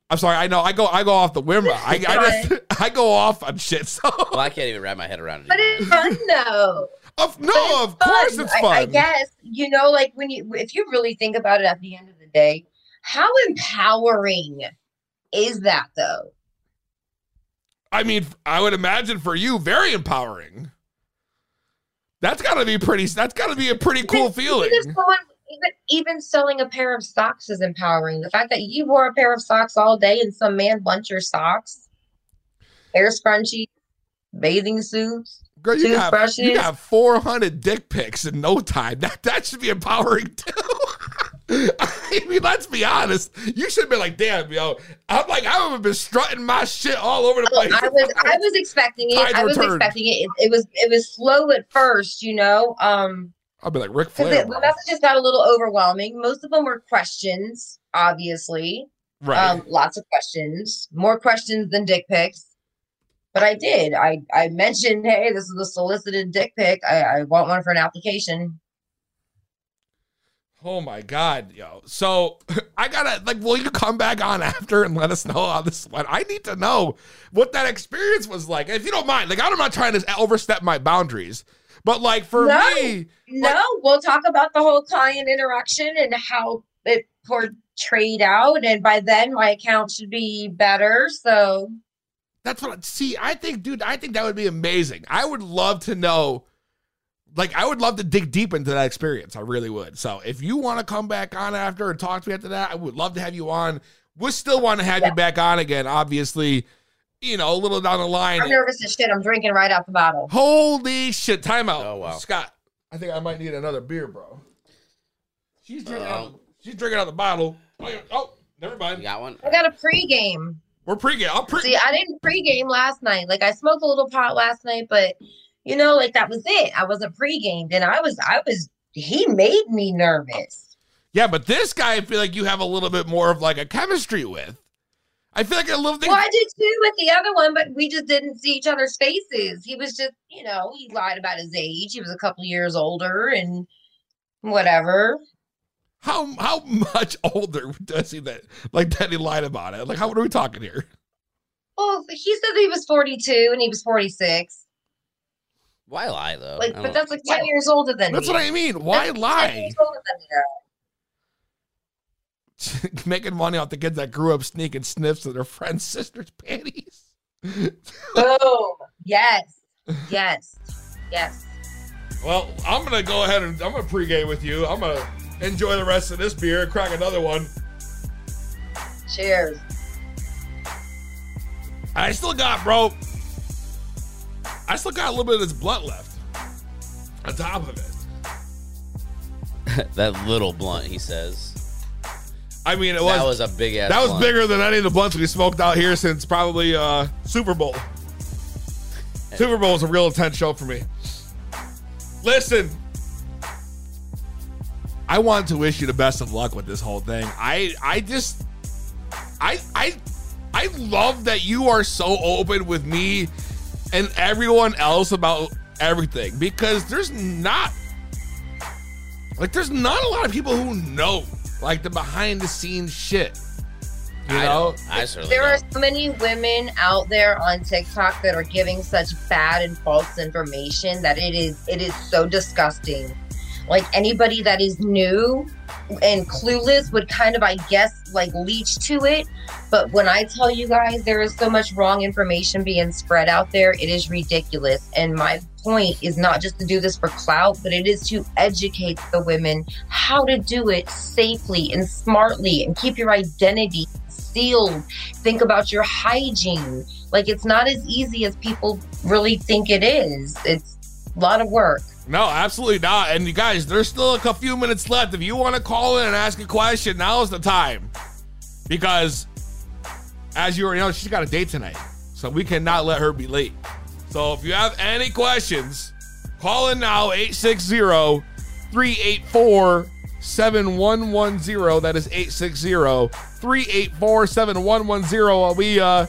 I'm sorry. I know. I go. I go off the whim. I, I just. I go off on shit. So. Well, I can't even wrap my head around it. But it's fun though. Of, no, of course it's fun. I, I guess you know, like when you if you really think about it, at the end of the day, how empowering is that though? I mean, I would imagine for you, very empowering. That's got to be pretty. That's got to be a pretty cool feeling. Even, someone, even even selling a pair of socks is empowering. The fact that you wore a pair of socks all day and some man bunch your socks, hair scrunchies, bathing suits. Girl, you got, toothbrushes. you got 400 dick pics in no time. That that should be empowering too. I mean, let's be honest. You should be like, damn, yo. I'm like, I would have been strutting my shit all over the Oh, place. I was I was expecting it. I was returned. expecting it. it. It was it was slow at first, you know. Um I'll be like Ric Flair. the bro. messages got a little overwhelming. Most of them were questions, obviously. Right. Um, lots of questions, more questions than dick pics. But I did. I I mentioned, hey, this is a solicited dick pic. I, I want one for an application. Oh my god, yo. So I gotta like, will you come back on after and let us know how this went? I need to know what that experience was like. If you don't mind, like I'm not trying to overstep my boundaries, but like for No. me, No, we'll talk about the whole client interaction and how it portrayed out. And by then, my account should be better. So that's what I see. I think, dude, I think that would be amazing. I would love to know. Like, I would love to dig deep into that experience. I really would. So, if you want to come back on after and talk to me after that, I would love to have you on. We still want to have Yeah. you back on again, obviously, you know, a little down the line. I'm nervous as shit. I'm drinking right out the bottle. Holy shit! Timeout. Oh, wow. Scott, I think I might need another beer, bro. She's drinking. out, Um, she's drinking out the bottle. Oh, yeah. Oh, never You mind. got one? I got a pregame. We're pregame. I'll pre. See, I didn't pregame last night. Like I smoked a little pot last night, but you know, like that was it. I wasn't pregamed, and I was, I was. He made me nervous. yeah, but this guy, I feel like you have a little bit more of like a chemistry with. I feel like a little thing. Well, I did too with the other one, but we just didn't see each other's faces. He was just, you know, he lied about his age. He was a couple years older and whatever. How how much older does he that like that he lied about it? Like how what are we talking here? Well, he said he was 42 and he was 46. Why lie though? Like, but that's like 10 years older than you. That's me. what I mean. Why That's 10 lie? years older than me. Making money off the kids that grew up sneaking sniffs of their friends' sisters' panties. Boom. Yes. Yes. Yes. Well, I'm gonna go ahead and I'm gonna pregame with you. I'm gonna enjoy the rest of this beer, crack another one. Cheers. I still got, bro. I still got a little bit of this blunt left on top of it. that little blunt, he says. I mean, it was that was a big ass. that was blunt. bigger than any of the blunts we smoked out here since probably uh, Super Bowl. Super Bowl was a real intense show for me. Listen, I want to wish you the best of luck with this whole thing. I I just I I I love that you are so open with me and everyone else about everything because there's not like there's not a lot of people who know like the behind the scenes shit. You I know? don't. I certainly There are don't. so many women out there on TikTok that are giving such bad and false information that it is it is so disgusting. Like anybody that is new and clueless would kind of I guess like leech to it, but when I tell you guys there is so much wrong information being spread out there, it is ridiculous. And my point is not just to do this for clout, but it is to educate the women how to do it safely and smartly and keep your identity sealed think about your hygiene. Like it's not as easy as people really think it is. It's a lot of work. No, absolutely not. And you guys, there's still a few minutes left. If you want to call in and ask a question, now is the time. Because as you already know, she's got a date tonight. So we cannot let her be late. So if you have any questions, call in now 860-384 7110. That is 860-384-7110 while we uh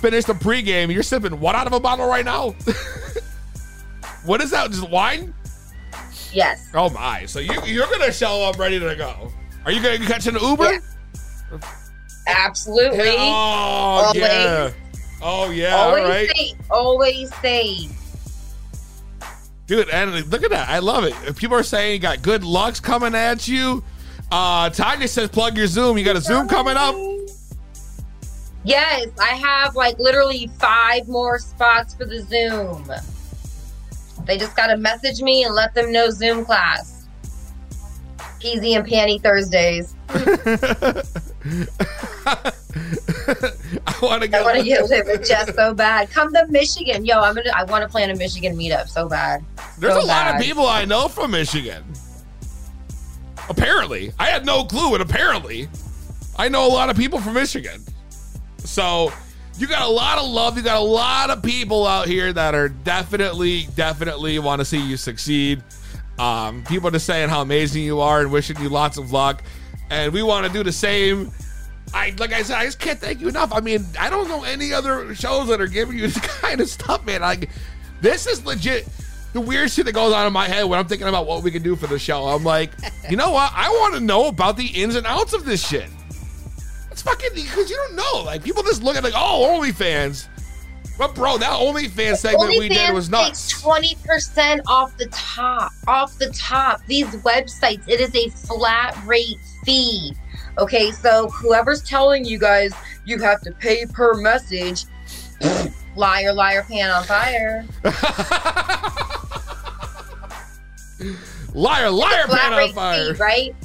finish the pregame. You're sipping what out of a bottle right now? what is that? Just wine? Yes. Oh my! So you you're gonna show up ready to go? Are you gonna catch an Uber? Yeah. Absolutely. Oh Always. yeah. Oh yeah. always all right, safe. Always safe. dude. And look at that. I love it. If People are saying you got good lucks coming at you. Uh, Tanya says plug your Zoom. You got a Zoom coming up. Yes, I have like literally five more spots for the Zoom. They just got to message me and let them know Zoom class. Peasy and Panty Thursdays. I want to go. I want to get with Jess so bad. Come to Michigan, yo. I'm gonna. I want to plan a Michigan meetup so bad. There's so a lot of people I know from Michigan. Apparently, I had no clue, and apparently, I know a lot of people from Michigan. So, you got a lot of love. You got a lot of people out here that are definitely, definitely want to see you succeed. Um, people just saying how amazing you are and wishing you lots of luck. And we want to do the same. I like I said, I just can't thank you enough. I mean, I don't know any other shows that are giving you this kind of stuff, man. Like, this is legit. The weird shit that goes on in my head when I'm thinking about what we can do for the show. I'm like, you know what? I want to know about the ins and outs of this shit. It's fucking because you don't know. Like, people just look at like, oh, OnlyFans. But bro, that OnlyFans segment we did was nuts. Twenty percent off the top. Off the top. These websites. It is a flat rate fee. Okay, so whoever's telling you guys you have to pay per message, liar, liar, pan on fire. liar, liar, pan on fire. fee, right?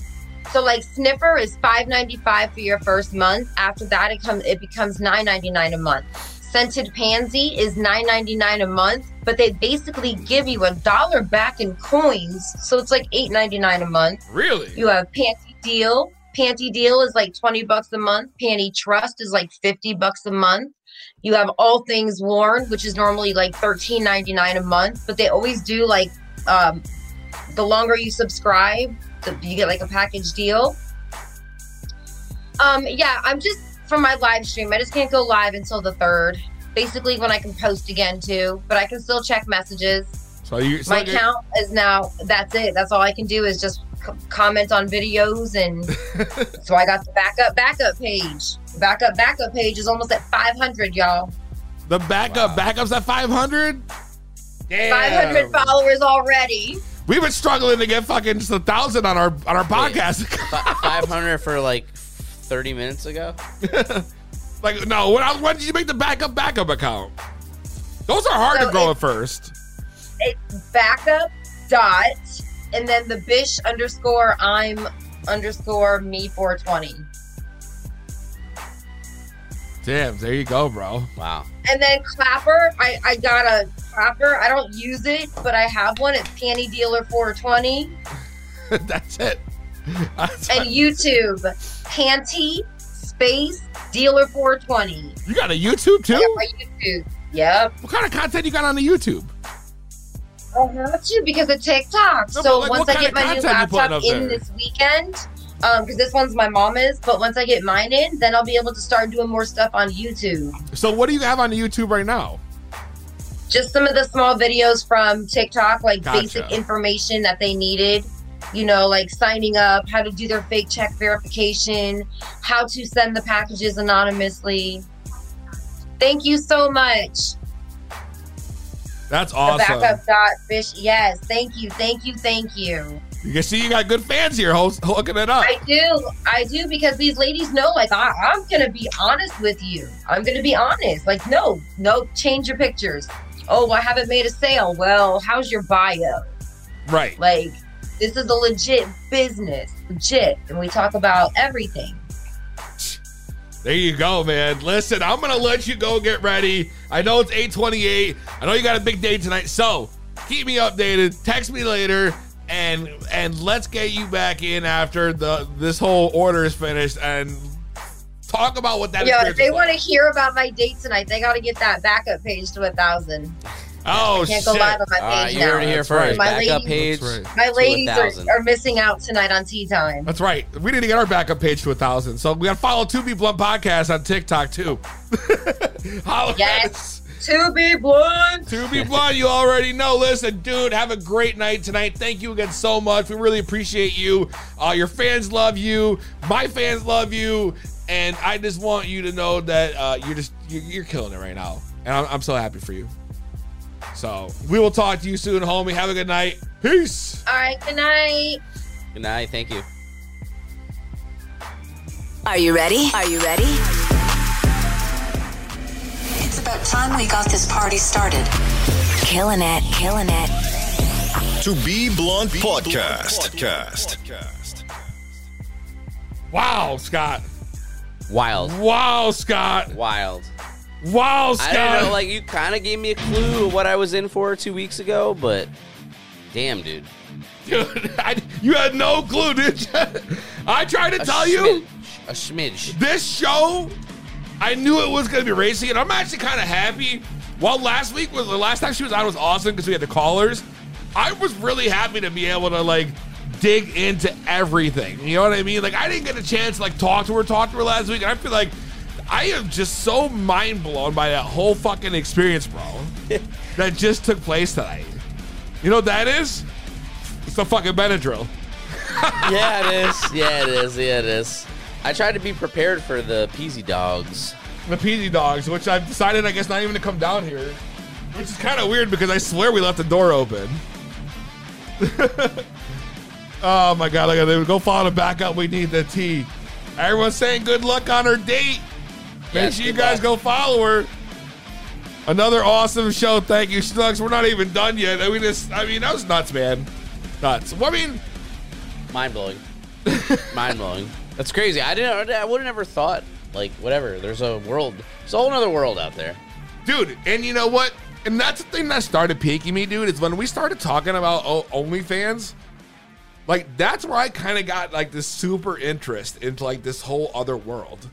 So like Snifffr is five ninety five for your first month. After that, it comes it becomes nine ninety nine a month. Scented Pansy is nine ninety nine a month, but they basically give you a dollar back in coins, so it's like eight ninety nine a month. Really? You have Panty Deal. Panty Deal is like twenty bucks a month. Panty Trust is like fifty bucks a month. You have All Things Worn, which is normally like thirteen ninety nine a month, but they always do like um, the longer you subscribe, the, you get like a package deal. Um, yeah, I'm just from my live stream. I just can't go live until the third. Basically, when I can post again too, but I can still check messages. So you so My you- account is now. That's it. That's all I can do is just c- comment on videos, and so I got the backup backup page. Backup backup page is almost at 500, y'all. the backup backups at 500. Damn. 500 followers already. We've been struggling to get fucking just a thousand on our on our podcast. Five hundred for like thirty minutes ago. like no, when, I, when did you make the backup backup account? Those are hard So to grow it- at first. It's backup dot and then the bish underscore I'm underscore me 420. Damn, there you go, bro. Wow. And then Clapper, I, I got a Clapper. I don't use it, but I have one. It's Panty Dealer 420. That's it. That's And YouTube, Panty Space Dealer 420. you got a YouTube I too? got my YouTube. Yep. What kind of content you got on the YouTube? I have to because of TikTok. No, so like, once I get my new you laptop in there? this weekend, um, because this one's my mama's, but once I get mine in, then I'll be able to start doing more stuff on YouTube. So what do you have on the YouTube right now? Just some of the small videos from TikTok, like Gotcha. basic information that they needed. You know, like signing up, how to do their fake check verification, how to send the packages anonymously. Thank you so much. That's The awesome. backup dot fish. Yes, thank you, thank you, thank you. You can see you got good fans here, host, hooking it up. I do, I do, because these ladies know, like, I, I'm gonna be honest with you. I'm gonna be honest. Like, no, no, change your pictures. Oh, I haven't made a sale. Well, how's your bio? Right. Like, this is a legit business, legit, and we talk about everything. There you go, man. Listen, I'm gonna let you go get ready. I know it's 828. I know you got a big day tonight, so keep me updated. Text me later, and and let's get you back in after the this whole order is finished and talk about what that Yeah, if they was want to hear about my date tonight, they got to get that backup page to a thousand. Oh I can't shit! go live on my All right, page you now. heard it here That's right. first. My Backup ladies- page. Right. My ladies are, are missing out tonight on tea time. That's right. We need to get our backup page to a thousand. So we got to follow To Be Blunt podcast on TikTok too. Holla Yes. Us. To be blunt. To be blunt, you already know. Listen, dude, have a great night tonight. Thank you again so much. We really appreciate you. Uh, your fans love you. My fans love you. And I just want you to know that uh, you're just you're, you're killing it right now, and I'm, I'm so happy for you. So we will talk to you soon, homie. Have a good night. Peace. All right. Good night. Good night. Thank you. Are you ready? Are you ready? It's about time we got this party started. Killing it, killing it. To Be Blunt Podcast. Podcast. Wow, Scott. Wild. Wow, Scott. Wild. Wow, I Scott. don't know. Like you kind of gave me a clue of what I was in for two weeks ago, but damn, dude. Dude, I, you had no clue, did you? I tried to A tell you. A smidge. this show, I knew it was going to be racing, and I'm actually kind of happy. While last week was the last time she was on was awesome because we had the callers. I was really happy to be able to like dig into everything. You know what I mean? Like I didn't get a chance to like talk to her, talk to her last week, and I feel like I am just so mind blown by that whole fucking experience, bro. that just took place tonight. You know what that is? It's the fucking Benadryl. yeah, it is. Yeah, it is. Yeah, it is. I tried to be prepared for the Peasy dogs. the Peasy Dogs, which I've decided, I guess, not even to come down here. Which is kind of weird because I swear we left the door open. oh my god, look at them. Go follow the back up. We need the tea. Everyone's saying good luck on her date. Make Yes, sure you guys luck. go follow her. Another awesome show. Thank you, Snugs. We're not even done yet. I mean, this, I mean, that was nuts, man. Nuts. Well, I mean, Mind blowing. Mind blowing. That's crazy. I didn't. I would have never thought. Like whatever. There's a world. There's a whole other world out there. dude. And you know what? And that's the thing that started piquing me, dude. Is when we started talking about o- OnlyFans. Like that's where I kind of got like this super interest into like this whole other world.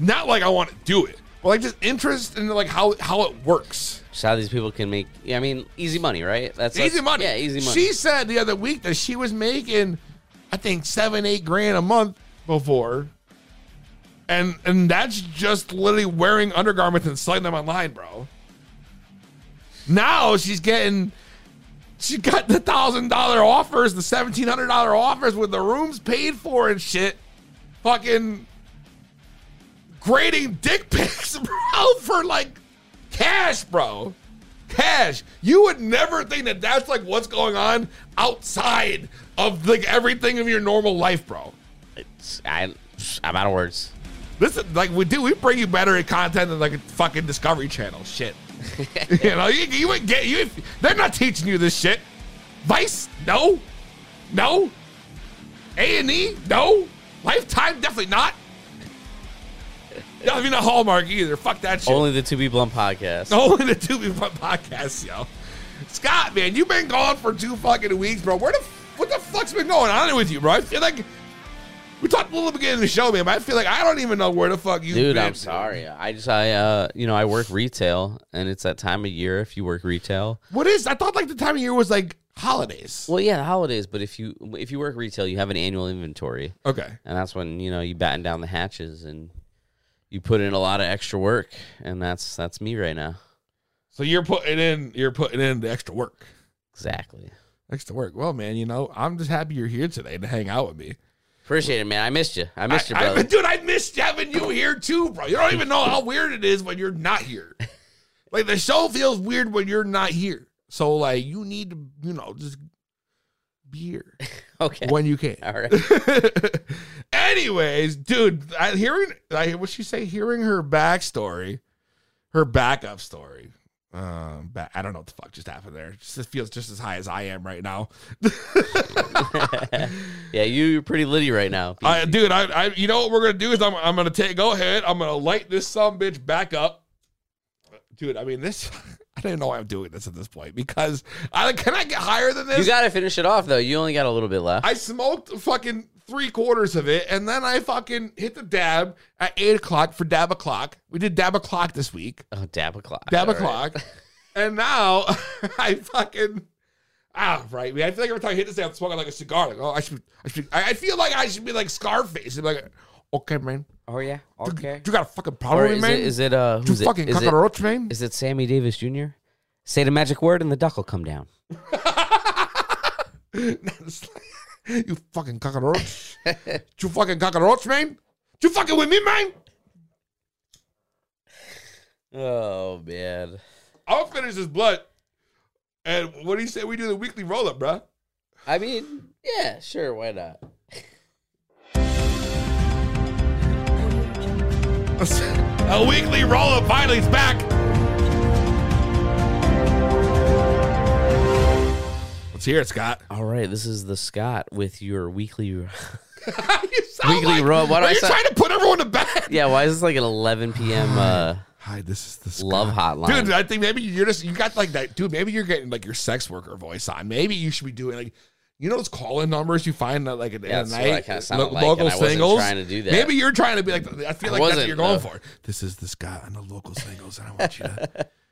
Not like I want to do it, but like just interest in like how how it works. Just how these people can make. Yeah, I mean, easy money, right? That's easy that's- money. Yeah, easy money. She said the other week that she was making, I think seven, eight grand a month before, and and that's just literally wearing undergarments and selling them online, bro. Now she's getting, she got the thousand dollar offers, the seventeen hundred dollar offers with the rooms paid for and shit. Fucking grading dick pics, bro, for like cash, bro cash. You would never think that that's like what's going on outside of like everything of your normal life, bro. It's, I, I'm out of words. This is like we do. We bring you better content than like a fucking Discovery Channel shit. you know, you, you would get you. They're not teaching you this shit. Vice, no, no. A and E, no. Lifetime, definitely not. Definitely not Hallmark either. Fuck that shit. Only the To Be Blunt podcast. Only the two people podcast, yo. Scott, man, you've been gone for two fucking weeks, bro. Where the what the fuck's been going on with you, bro? I feel like we talked a little beginning of the show, man, but I feel like I don't even know where the fuck you. Dude, been, I'm sorry. I just I uh you know I work retail and it's that time of year if you work retail. What is? I thought like the time of year was like holidays. Well, yeah, the holidays, but if you if you work retail, you have an annual inventory, Okay. and that's when you know you batten down the hatches and you put in a lot of extra work, and that's that's me right now. So you're putting in you're putting in the extra work. Exactly. Extra work. Well, man, you know, I'm just happy you're here today to hang out with me. Appreciate it, man. I missed you. I missed you, I- brother. I- dude, I missed having you here too, bro. You don't even know how weird it is when you're not here. Like the show feels weird when you're not here. So like you need to, you know, just be here okay. when you can. All right. Anyways, dude, I, hearing I hear what she say, hearing her backstory, her backup story. Um, ba- I don't know what the fuck just happened there. Just it feels just as high as I am right now. yeah, you, you're pretty litty right now. I, dude, I, I, you know what we're gonna do is I'm, I'm gonna take. Go ahead. I'm gonna light this some bitch back up, dude. I mean, this. I don't know why I'm doing this at this point because I can I get higher than this? You got to finish it off though. You only got a little bit left. I smoked fucking three quarters of it, and then I fucking hit the dab at eight o'clock for dab o'clock. We did dab o'clock this week. oh, dab o'clock. Dab All right. o'clock, and now I fucking. Ah, right. I feel like every time I hit this, I'm smoking like a cigar. Like, oh, I should, I should. I I feel like I should be like Scarface. Be like, okay, man, Oh yeah. Okay. You got a fucking problem Or with is me, man? it, is it uh You who's it? fucking Is it- cockroach, man? Is it Sammy Davis Jr.? Say the magic word and the duck will come down. you fucking cockroach. you fucking cockroach, man. You fucking with me, man. Oh man. I'll finish this blood. And what do you say we do the weekly roll up, bruh? I mean, yeah, sure, why not? A weekly roll up finally is back. Let's hear it, Scott. All right, this is the Scott with your weekly You weekly like- roll. Why do Are I you sound- trying to put everyone to bed? Yeah, why is this like an 11 p.m. uh Hi, this is the Scott. love hotline? Dude, I think maybe you're just you got like that, dude. Maybe you're getting like your sex worker voice on. Maybe you should be doing like you know those call-in numbers you find that like at Yeah, end the what I night, lo- like, local I singles. trying to do that. Maybe you're trying to be like I feel I like that's what you're going for. This is the Scott and the local singles, and I want you to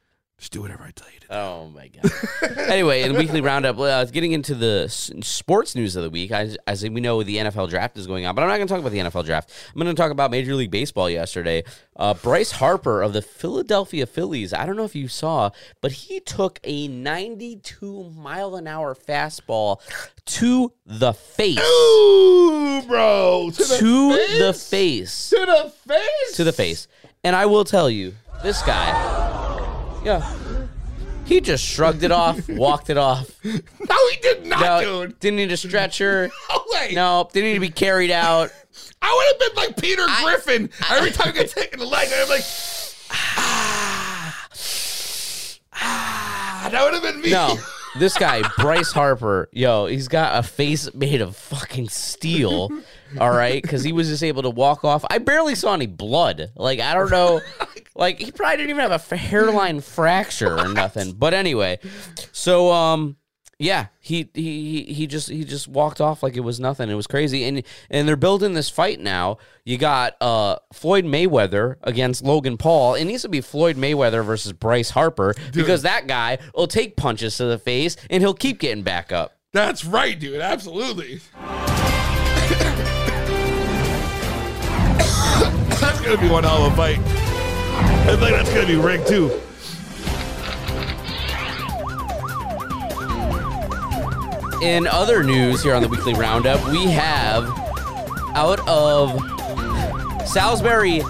just do whatever I tell you to. do. Oh my god. anyway, in the weekly roundup, uh, getting into the s- sports news of the week, as, as we know, the NFL draft is going on, but I'm not going to talk about the NFL draft. I'm going to talk about Major League Baseball yesterday. Uh, Bryce Harper of the Philadelphia Phillies. I don't know if you saw, but he took a 92 mile an hour fastball to the face. Ooh, bro, to the to face? the face. to the face, To the face. And I will tell you, this guy, yeah, he just shrugged it off, walked it off. No, he did not, No, dude. didn't need a stretcher. No way. No, didn't need to be carried out. I would have been like Peter Griffin. Every time I get taken the leg, I'm like, ah, ah. That would have been me. No, this guy, Bryce Harper, yo, he's got a face made of fucking steel. All right, because he was just able to walk off. I barely saw any blood. Like I don't know, like he probably didn't even have a hairline fracture or nothing. But anyway, so um, yeah, he he he just he just walked off like it was nothing. It was crazy, and and they're building this fight now. You got uh Floyd Mayweather against Logan Paul. It needs to be Floyd Mayweather versus Bryce Harper because that guy will take punches to the face and he'll keep getting back up. That's right, dude. Absolutely. that's gonna be one hell of a fight. I think that's gonna be rigged too. In other news here on the weekly roundup, we have out of Salisbury,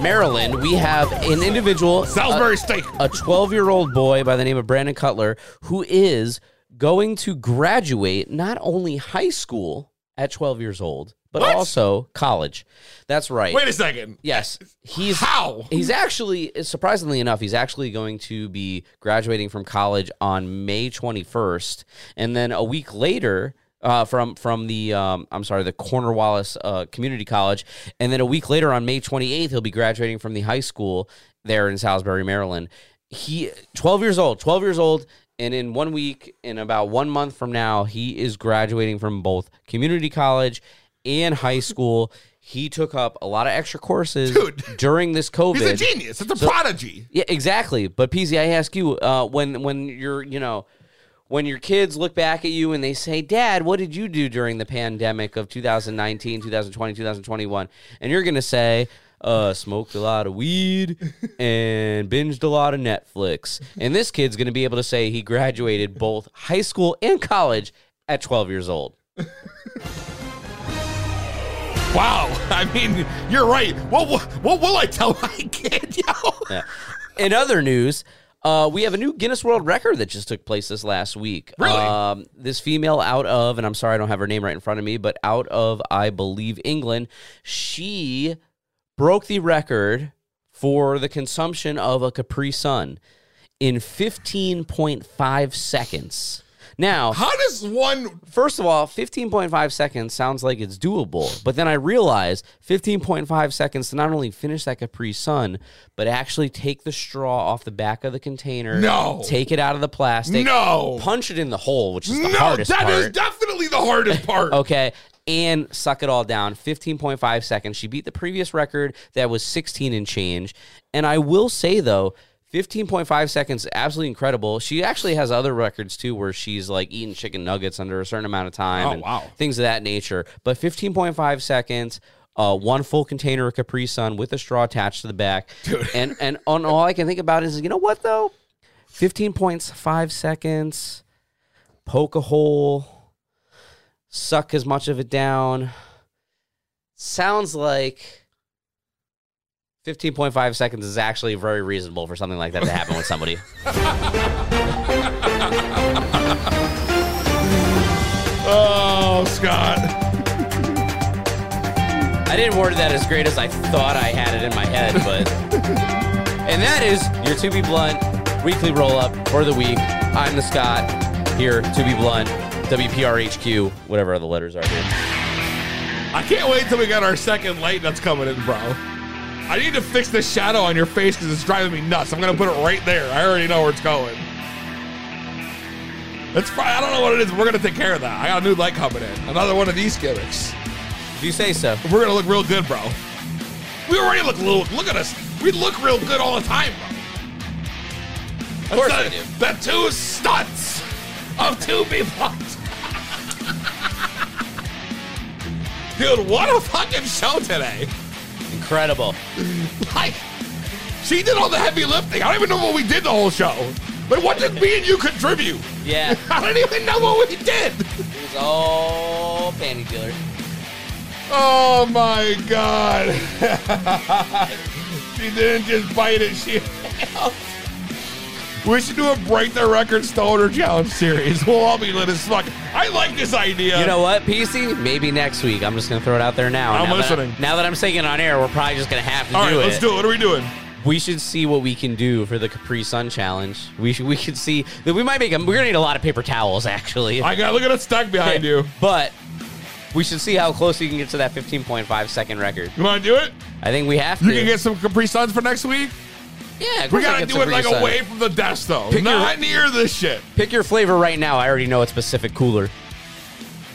Maryland, we have an individual, uh, Salisbury a- steak. a 12 year old boy by the name of Brandon Cutler, who is going to graduate not only high school at 12 years old, but What? also college. That's right. Wait a second. Yes, he's How? He's actually, surprisingly enough, he's actually going to be graduating from college on May 21st, and then a week later. Uh, from from the um, I'm sorry the Cornwallis uh, Community College, and then a week later on May 28th he'll be graduating from the high school there in Salisbury, Maryland. He 12 years old, 12 years old, and in one week, in about one month from now, he is graduating from both community college and high school. He took up a lot of extra courses Dude. during this COVID. He's a genius. It's a So- prodigy. Yeah, exactly. But PZ, I ask you, uh, when when you're, you know, when your kids look back at you and they say, "Dad, what did you do during the pandemic of 2019, 2020, 2021?" and you're gonna say, "Uh, smoked a lot of weed and binged a lot of Netflix," and this kid's gonna be able to say he graduated both high school and college at 12 years old. Wow. I mean, you're right. What what, what will I tell my kid, yo? Yeah. In other news, uh, we have a new Guinness World Record that just took place this last week. Really? Um, this female out of, and I'm sorry I don't have her name right in front of me, but out of, I believe, England, she broke the record for the consumption of a Capri Sun in 15.5 seconds. Now, How does one First of all, 15.5 seconds sounds like it's doable, but then I realized 15.5 seconds to not only finish that Capri Sun, but actually take the straw off the back of the container, No. take it out of the plastic, No. punch it in the hole, which is the No, hardest that part. is definitely the hardest part. Okay. And suck it all down. 15.5 seconds. She beat the previous record that was 16 and change. And I will say, though, 15.5 seconds, absolutely incredible. She actually has other records, too, where she's like eating chicken nuggets under a certain amount of time Oh, and wow. things of that nature. But 15.5 seconds, uh, one full container of Capri Sun with a straw attached to the back. And and on all I can think about is, you know what though? 15 points, five seconds, poke a hole, suck as much of it down. Sounds like 15.5 seconds is actually very reasonable for something like that to happen with somebody. Oh, Scott. I didn't word that as great as I thought I had it in my head, but. and that is your To Be Blunt weekly roll up for the week. I'm the Scott here, To Be Blunt, WPRHQ, whatever the letters are here. I can't wait till we got our second light that's coming in, bro. I need to fix the shadow on your face because it's driving me nuts. I'm gonna put it right there. I already know where it's going. It's fine. I don't know what it is. But we're gonna take care of that. I got a new light coming in. Another one of these gimmicks. If you say so. We're gonna look real good, bro. We already look little. Look at us. We look real good all the time, bro. Of course That's the- do. The two stunts of two people. Dude, what a fucking show today. Incredible. Like, she did all the heavy lifting. I don't even know what we did the whole show. Like, what did me and you contribute? Yeah. I don't even know what we did. It was all panty dealer. Oh my god. she didn't just bite it, she We should do a break the record stoner challenge series. We'll all be lit as fuck. I like this idea. You know what, PC? Maybe next week. I'm just going to throw it out there now. I'm now listening. That, now that I'm saying it on air, we're probably just going to have to all right, do it. let's do it. What are we doing? We should see what we can do for the Capri Sun challenge. We should, we could see that we might make them. We're gonna need a lot of paper towels, actually. I got look at a stack behind you. But we should see how close you can get to that 15.5 second record. You want to do it? I think we have to. You can get some Capri Suns for next week. Yeah, We gotta do it like Sun. away from the desk though. Pick your- Not near this shit. Pick your flavor right now. I already know it's Pacific Cooler.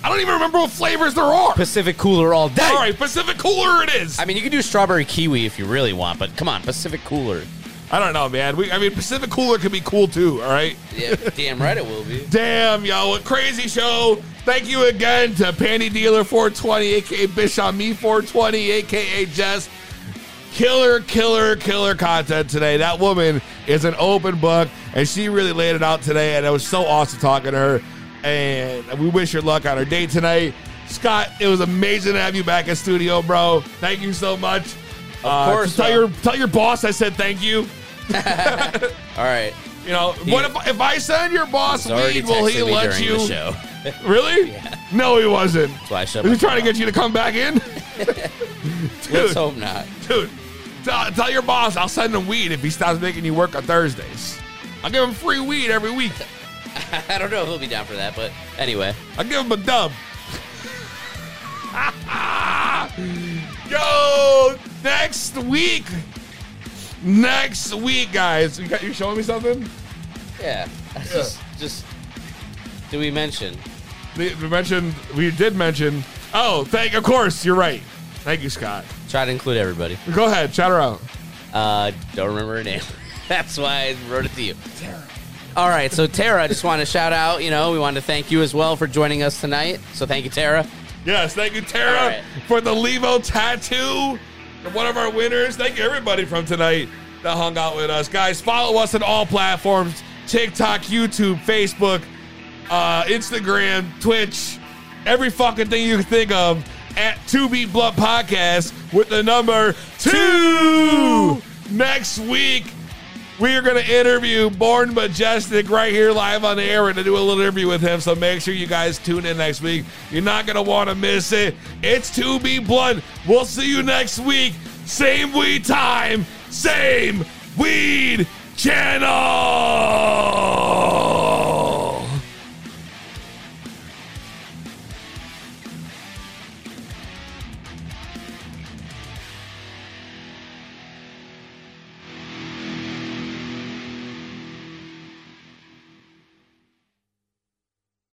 I don't even remember what flavors there are. Pacific Cooler all day. All right, Pacific Cooler it is. I mean, you can do strawberry kiwi if you really want, but come on, Pacific Cooler. I don't know, man. We, I mean, Pacific Cooler can be cool too. All right. Yeah, damn right it will be. Damn, yo, what crazy show. Thank you again to Panty Dealer 420, aka Bish on Me 420, aka Jess. Killer, killer, killer content today. That woman is an open book, and she really laid it out today, and it was so awesome talking to her. And we wish her luck on her date tonight. Scott, it was amazing to have you back in studio, bro. Thank you so much. Of uh, course, tell bro. your tell your boss I said thank you. All right. You know, He- what if if I send your boss weed? Will he let you? the show. Really? No, he wasn't. That's why I shut Is he trying to get you to come back in? Let's hope not. dude, tell, tell your boss I'll send him weed if he stops making you work on Thursdays. I'll give him free weed every week. I don't know if he'll be down for that, but anyway. I'll give him a dub. Yo, next week. Next week, guys. You, got, you showing me something? Yeah. I Just, just. Do we mention? We mentioned, we did mention. Oh, thank. Of course, you're right. Thank you, Scott. Try to include everybody. Go ahead, shout her out. Uh, don't remember her name. That's why I wrote it to you. Tara. All right, so Tara, I just want to shout out. You know, we want to thank you as well for joining us tonight. So thank you, Tara. Yes, thank you, Tara, right. for the Levo tattoo. One of our winners. Thank you, everybody from tonight that hung out with us. Guys, follow us on all platforms TikTok, YouTube, Facebook, uh, Instagram, Twitch, every fucking thing you can think of at 2B Blunt Podcast with the number two. Next week, we are going to interview Born Majestic right here live on the air. We're going to do a little interview with him, so make sure you guys tune in next week. You're not going to want to miss it. It's To Be Blunt. We'll see you next week. Same weed time, same weed channel.